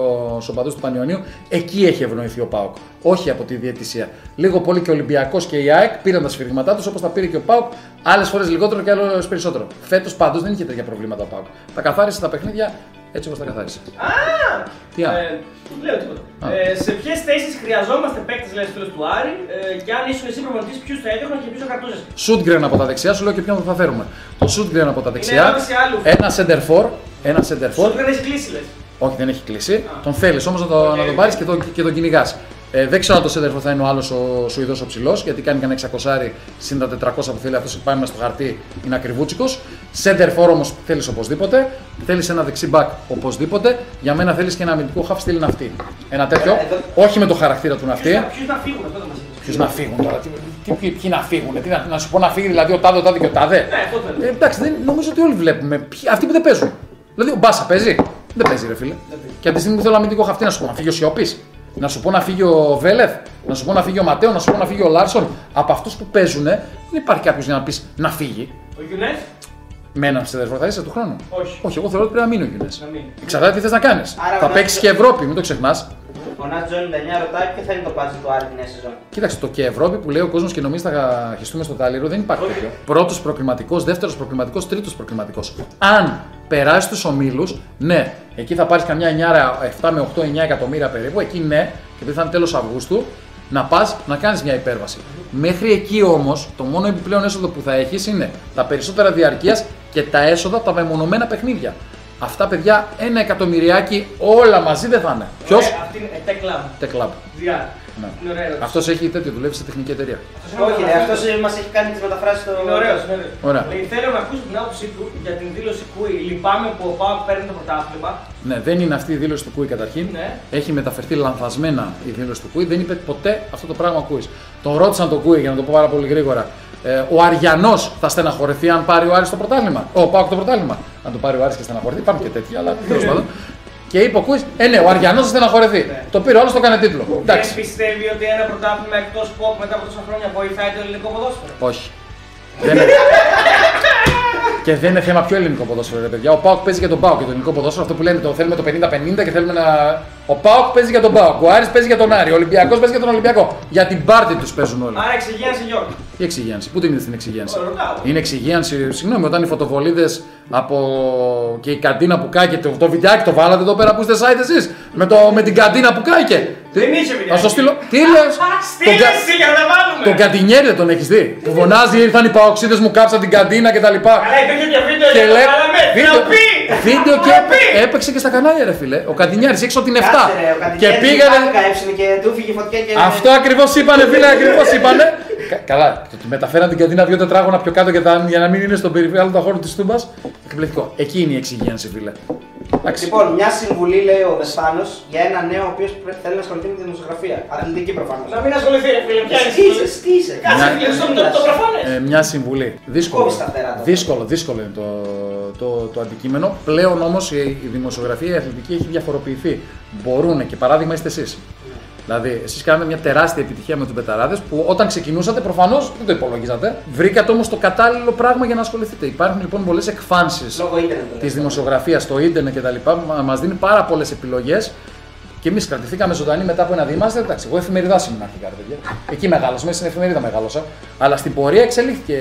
σοπαδού του Πανιωνίου. Εκεί έχει ευνοηθεί ο Πάουκ. Όχι από τη διαιτησία. Λίγο πολύ και ο Ολυμπιακός και η ΑΕΚ πήραν τα σφυρίγματά τους όπως τα πήρε και ο Πάουκ. Άλλες φορές λιγότερο και άλλες περισσότερο. Φέτος πάντως δεν είχε τέτοια προβλήματα ο Πάουκ. Τα καθάρισε τα παιχνίδια έτσι όπως τα καθάρισε. Α! Τι άλλο; Ε, δεν λέω τίποτα. Α. Ε, σε ποιες θέσεις χρειαζόμαστε παίκτες, λέει φίλος του Άρη, ε, και αν ήσουν εσύ προπονητής, ποιους θα έδιωχνες και ποιους θα κρατούσες; Σούντγκρεν από τα δεξιά, σου λέω και ποιον θα φέρουμε. Το Σούντγκρεν από τα δεξιά, ερώτηση άλλους. ένα σέντερ φορ, ένα σέντερ φορ, Σου δεν έχει κλείσει, λες. όχι δεν έχει κλείσει, τον θέλεις όμως να, το, Οκ, να τον οκ. πάρει και τον, και τον κυνηγάς. Ε, δεν ξέρω αν το σέντερ φορ θα είναι ο άλλος ο Σουηδός ο ψηλός, γιατί κάνει κανένα 600 συν τα 400 που θέλει αυτός που πάει μέσα στο χαρτί, είναι ακριβούτσικος. Σέντερ φορ όμως θέλεις οπωσδήποτε, θέλεις ένα δεξί back οπωσδήποτε, για μένα θέλεις και ένα αμυντικό half στυλ ναυτί. Ένα τέτοιο, Εδώ- όχι με το χαρακτήρα του ναυτί. Ποιου να φύγουν, αυτό δεν μας είπες. Ποιου να φύγουν τώρα, τι, τι, ποιοι, ποιοι να φύγουν, τι, να, να σου πω να φύγει δηλαδή ο τάδε, ο τάδε και ο τάδε. Ναι, αυτό θέλω. Ε, εντάξει, δεν, νομίζω ότι όλοι βλέπουμε. Ποιοι, αυτοί που δεν παίζουν. Δηλαδή ο Μπάσα παίζει. Δεν παίζει, ρε φίλε. Και από τη στιγμή που θέλω αμυντικό χαυτί να σου πω να φύγει ο Σιώπης, να σου πω να φύγει ο Βέλεθ, να σου πω να φύγει ο Ματέο, να σου πω να φύγει ο Λάρσον. Από αυτούς που παίζουν, δεν υπάρχει κάποιος για να πεις να φύγει. Ο Γιουνές, Με έναν σιδερφό θα είσαι του χρόνου. όχι. Όχι, εγώ θεωρώ ότι πρέπει να μείνει ο Γιουνές. Να μην. Εξαρτάται τι θες να κάνεις. Άρα, Θα ο παίξεις Νάτζο- και Ευρώπη, μην το ξεχνάς. Ο Νάτζο 99 ρωτάει ποιο θα είναι το πάτσι του Άρη την νέα σεζόν. Κοίταξε, το και Ευρώπη που λέει ο κόσμος και νομίζει θα χεστούμε στο τάλιρο δεν υπάρχει Όχι. τέτοιο. Πρώτος προκληματικό, δεύτερος προκληματικό, τρίτος προκληματικό. Αν περάσει τους ομίλους, ναι, εκεί θα πάρεις καμιά 9, 7 με 8, 9 εκατομμύρια περίπου. Εκεί ναι, και επειδή θα είναι τέλος Αυγούστου, να πας να κάνεις μια υπέρβαση. Μέχρι εκεί όμως, το μόνο επιπλέον έσοδο που θα έχεις είναι τα περισσότερα διαρκείας και τα έσοδα από τα μεμονωμένα παιχνίδια. Αυτά παιδιά, ένα εκατομμυριάκι όλα μαζί δεν θα είναι. Ποιος; Ωραία, Αυτή είναι ε, Tech Lab. Tech Club. Διά. Ναι. Είναι ωραίος. Αυτός έχει τέτοιο, δουλεύει σε τεχνική εταιρεία. Όχι, ρε, αυτός μας έχει κάνει τις μεταφράσεις στο. Είναι ωραίος. είναι ωραίος. Ωραία. Λέει, θέλω να ακούσω την άποψή του για την δήλωση Κούι. Λυπάμαι που ο Πάοκ παίρνει το πρωτάθλημα. Ναι, δεν είναι αυτή η δήλωση του Κούι καταρχήν. Ναι. Έχει μεταφερθεί λανθασμένα η δήλωση του Κούη. Δεν είπε ποτέ αυτό το πράγμα ο Κούης. Τον ρώτησαν τον Κούη για να το πω πάρα πολύ γρήγορα. Ε, ο Αρειανός θα στεναχωρηθεί αν πάρει ο Άρης το πρωτάθλημα. Ο ΠΑΟΚ το πρωτάθλημα. Αν το πάρει ο Άρης και στεναχωρηθεί, υπάρχουν και τέτοια, αλλά τέλος πάντων. Και είπε ο Κούης, ε, ναι, ο Αρειανός θα στεναχωρηθεί. Ναι. Το πήρε ο άλλος, το έκανε τίτλο. Δεν Εντάξει. πιστεύει ότι ένα πρωτάθλημα εκτός ΠΟΚ μετά από τόσα χρόνια βοηθάει το ελληνικό ποδόσφαιρο. Όχι. Δεν είναι... και δεν είναι θέμα πιο ελληνικό ποδόσφαιρο, ρε παιδιά. Ο ΠΑΟΚ παίζει για τον ΠΑΟΚ και το ελληνικό ποδόσφαιρο. Αυτό που λένε το θέλουμε το 50-50 και θέλουμε να. Ο Πάοκ παίζει για τον Πάοκ. Ο Άρης παίζει για τον Άρη. Ο Ολυμπιακός παίζει για τον Ολυμπιακό. Για την πάρτη τους παίζουν όλοι. Άρα εξηγίασε Γιώργο. Η εξυγίανση. Πού την είδες την εξυγίανση; Ω, ρωτάω. Είναι εξυγίανση, συγγνώμη, όταν οι φωτοβολίδες από... και η καντίνα που κάγεται, το, το βιντεάκι το βάλατε εδώ πέρα που είστε site εσείς. Με, το... με την καντίνα που κάγεται. Δεν είχε βιντεάκι. Να στο στείλω. Τι λες; Στείλε εσύ για να τα βάλουμε. Τον Καντινιέρη δεν τον έχεις δει. Που φωνάζει, ήρθαν οι παοξίδες μου, κάψαν την καντίνα κτλ. Αλλά υπήρχε και βίντεο Και για το λέει. βάλαμε. Βίντεο, Τροπή. βίντεο και Τροπή. έπαιξε και στα κανάλια, ρε φίλε. Ο Καντινιάρης έξω από την 7. Κάτσε, ρε, ο Και Καντινιέρης πήγανε. πάλι έψινε και του φύγε φωτιά και. Αυτό ακριβώς είπανε, φίλε, ακριβώς είπανε. Κα- Καλά, το ότι μεταφέραν την καντίνα δύο τετράγωνα πιο κάτω για, τα- για να μην είναι στον περιβάλλοντα χώρο της Τούμπας. Εκπληκτικό. Εκεί είναι η εξυγίανση, φίλε. Εντάξει. Λοιπόν, μια συμβουλή λέει ο Δεσπάνος για ένα νέο ο οποίος θέλει να ασχοληθεί με τη δημοσιογραφία. Αθλητική προφανώς. Να μην ασχοληθεί, ρε φίλε. Ποια είναι η Τι είσαι, συμβουλή; τι είσαι. Κάτσε, Μια- φίλε, στο- το- το προφανές. Ε, μια συμβουλή. Δύσκολο. Κόβεις τα φτερά τώρα. Δύσκολο, δύσκολο είναι το, το, το αντικείμενο. Πλέον όμως η, η δημοσιογραφία, η αθλητική έχει διαφοροποιηθεί. Μπορούν και παράδειγμα είστε εσείς. Δηλαδή, εσείς κάνατε μια τεράστια επιτυχία με τους Μπεταράδες που όταν ξεκινούσατε προφανώς δεν το υπολογίζατε. Βρήκατε όμως το κατάλληλο πράγμα για να ασχοληθείτε. Υπάρχουν λοιπόν πολλές εκφάνσεις Λόγω ίντερνετ. της δημοσιογραφίας στο ίντερνετ κτλ. Μα δίνει πάρα πολλές επιλογές. Και εμείς κρατηθήκαμε ζωντανοί μετά από ένα δίμαστε. Εντάξει, εγώ εφημεριδά ήμουν αρχικά, ρε παιδιά. Εκεί μεγάλωσα, μέσα στην εφημερίδα μεγάλωσα. Αλλά στην πορεία εξελίχθηκε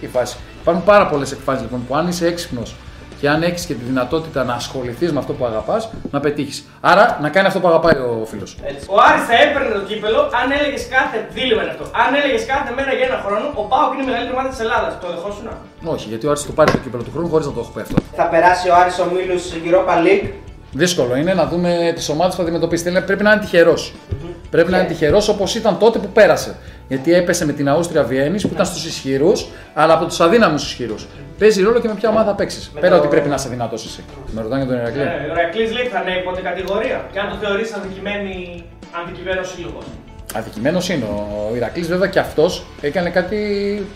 η φάση. Υπάρχουν πάρα πολλές εκφάνσεις λοιπόν που αν είσαι έξυπνος και αν έχεις και τη δυνατότητα να ασχοληθείς με αυτό που αγαπάς, να πετύχεις. Άρα να κάνει αυτό που αγαπάει ο φίλος. Ο Άρης θα έπαιρνε το κύπελο αν έλεγες κάθε. Δίλημα είναι αυτό. Αν έλεγες κάθε μέρα για ένα χρόνο, ο Πάοκ είναι η μεγαλύτερη ομάδα της Ελλάδας. Το δεχόσουν. Όχι, γιατί ο Άρης το πάρει το κύπελο του χρόνου χωρίς να το έχω πει αυτό. Θα περάσει ο Άρης ομίλους Europa League; Δύσκολο είναι να δούμε τις ομάδες που θα αντιμετωπίσει. Θέλει- Πρέπει να είναι τυχερός. Πρέπει να είναι τυχερός όπως ήταν τότε που πέρασε. Γιατί έπεσε με την Αούστρια Βιέννη που ήταν στους ισχυρούς, αλλά από τους αδύναμους ισχυρούς. Παίζει ρόλο και με ποια ομάδα θα παίξεις. Με Πέρα το- ότι πρέπει να είσαι δυνατός εσύ. Με ρωτάνε για τον Ηρακλή. Ε, Ο Ρακλή λέει θα ανέβει ποτέ κατηγορία. Και αν το θεωρείς αντικειμένη αντικειμένο σύλλογος. Αδικημένος είναι. Ο Ηρακλής βέβαια και αυτός έκανε κάτι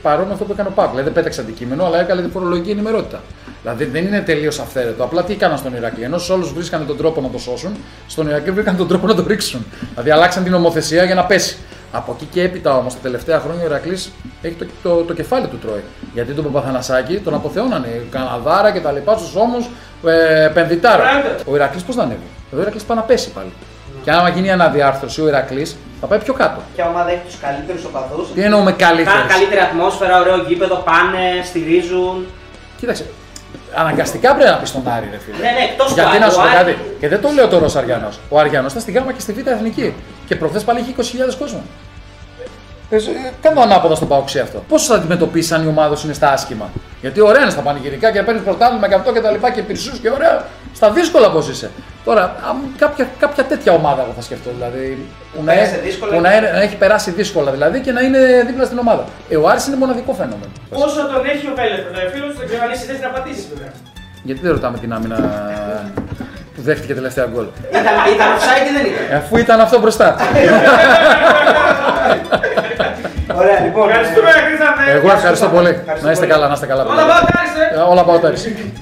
παρόμοιο αυτό που έκανε ο Πάκ. Δηλαδή δεν πέταξε αντικείμενο, αλλά έκανε τη φορολογική ενημερότητα. Δηλαδή δεν είναι τελείως αυθαίρετο. Απλά τι έκαναν στον Ηρακλή. Ενώ σε όλους βρίσκανε τον τρόπο να το σώσουν, στον Ηρακλή βρήκαν τον τρόπο να το ρίξουν. Δηλαδή αλλάξαν την νομοθεσία για να πέσει. Από εκεί και έπειτα όμως τα τελευταία χρόνια ο Ηρακλής έχει το, το, το, κεφάλι του τρώει. Γιατί τον Παπαθανασάκη τον αποθεώνανε. Καναδάρα και τα λοιπά στους ώμους, ε, επενδυτάρα. Μπράβο. Ο Ηρακλής πώς θα ανέβει; Ο Ηρακλής πάει να πέσει πάλι. Και άμα γίνει αναδιάρθρωση, ο Ηρακλής θα πάει πιο κάτω. Ποια ομάδα έχει τους καλύτερους οπαδούς. Τι εννοούμε καλύτερο. Καλύτερη ατμόσφαιρα, ωραίο γήπεδο, πάνε, στηρίζουν. Κοίταξε. Αναγκαστικά πρέπει να πεις στον Άρη, ρε φίλε. Ναι, ναι, εκτός του Γιατί Άρη, να σου ο πω Άρη- κάτι. Και δεν το λέω τώρα ο Αριανός. Ο Αριανός ήταν στη Γάμα και στη Β' Εθνική. Και προχθές πάλι είχε 20.000 κόσμο. Ε, ε, Κάνω ανάποδα στον Παοξή αυτό. Πώς θα αντιμετωπίσει αν η ομάδα σου είναι στα άσχημα; Γιατί ωραία είναι στα πανηγυρικά και παίρνεις πρωτάθλημα και αυτό και τα λοιπά και πυρσούς και ωραία. Στα δύσκολα πώς είσαι. Τώρα, αν κάποια, κάποια τέτοια ομάδα εγώ θα σκεφτώ. Δηλαδή, που, να, Πέρασε ε- δύσκολα που και- να, είναι- να έχει περάσει δύσκολα δηλαδή και να είναι δίπλα στην ομάδα. Ε, ο Άρης είναι μοναδικό φαινόμενο. Πόσο τον έχει ο Βέλεθ, ο φίλος του, δεν ξέρω αν είσαι θέση να πατήσεις βέβαια. Γιατί δεν ρωτάμε την άμυνα; Που δέχτηκε τελευταία γκολ. Ήταν, ήταν offside ή δεν ήταν; Αφού ήταν αυτό μπροστά. Ωραία, λοιπόν. Ευχαριστούμε, Χρήσταμε. Εγώ ευχαριστώ πολύ. Ευχαριστώ Να είστε πολύ. καλά, να είστε καλά. Όλα παιδιά. πάω, Άρης, ε. Ε, Όλα πάω τέρσι.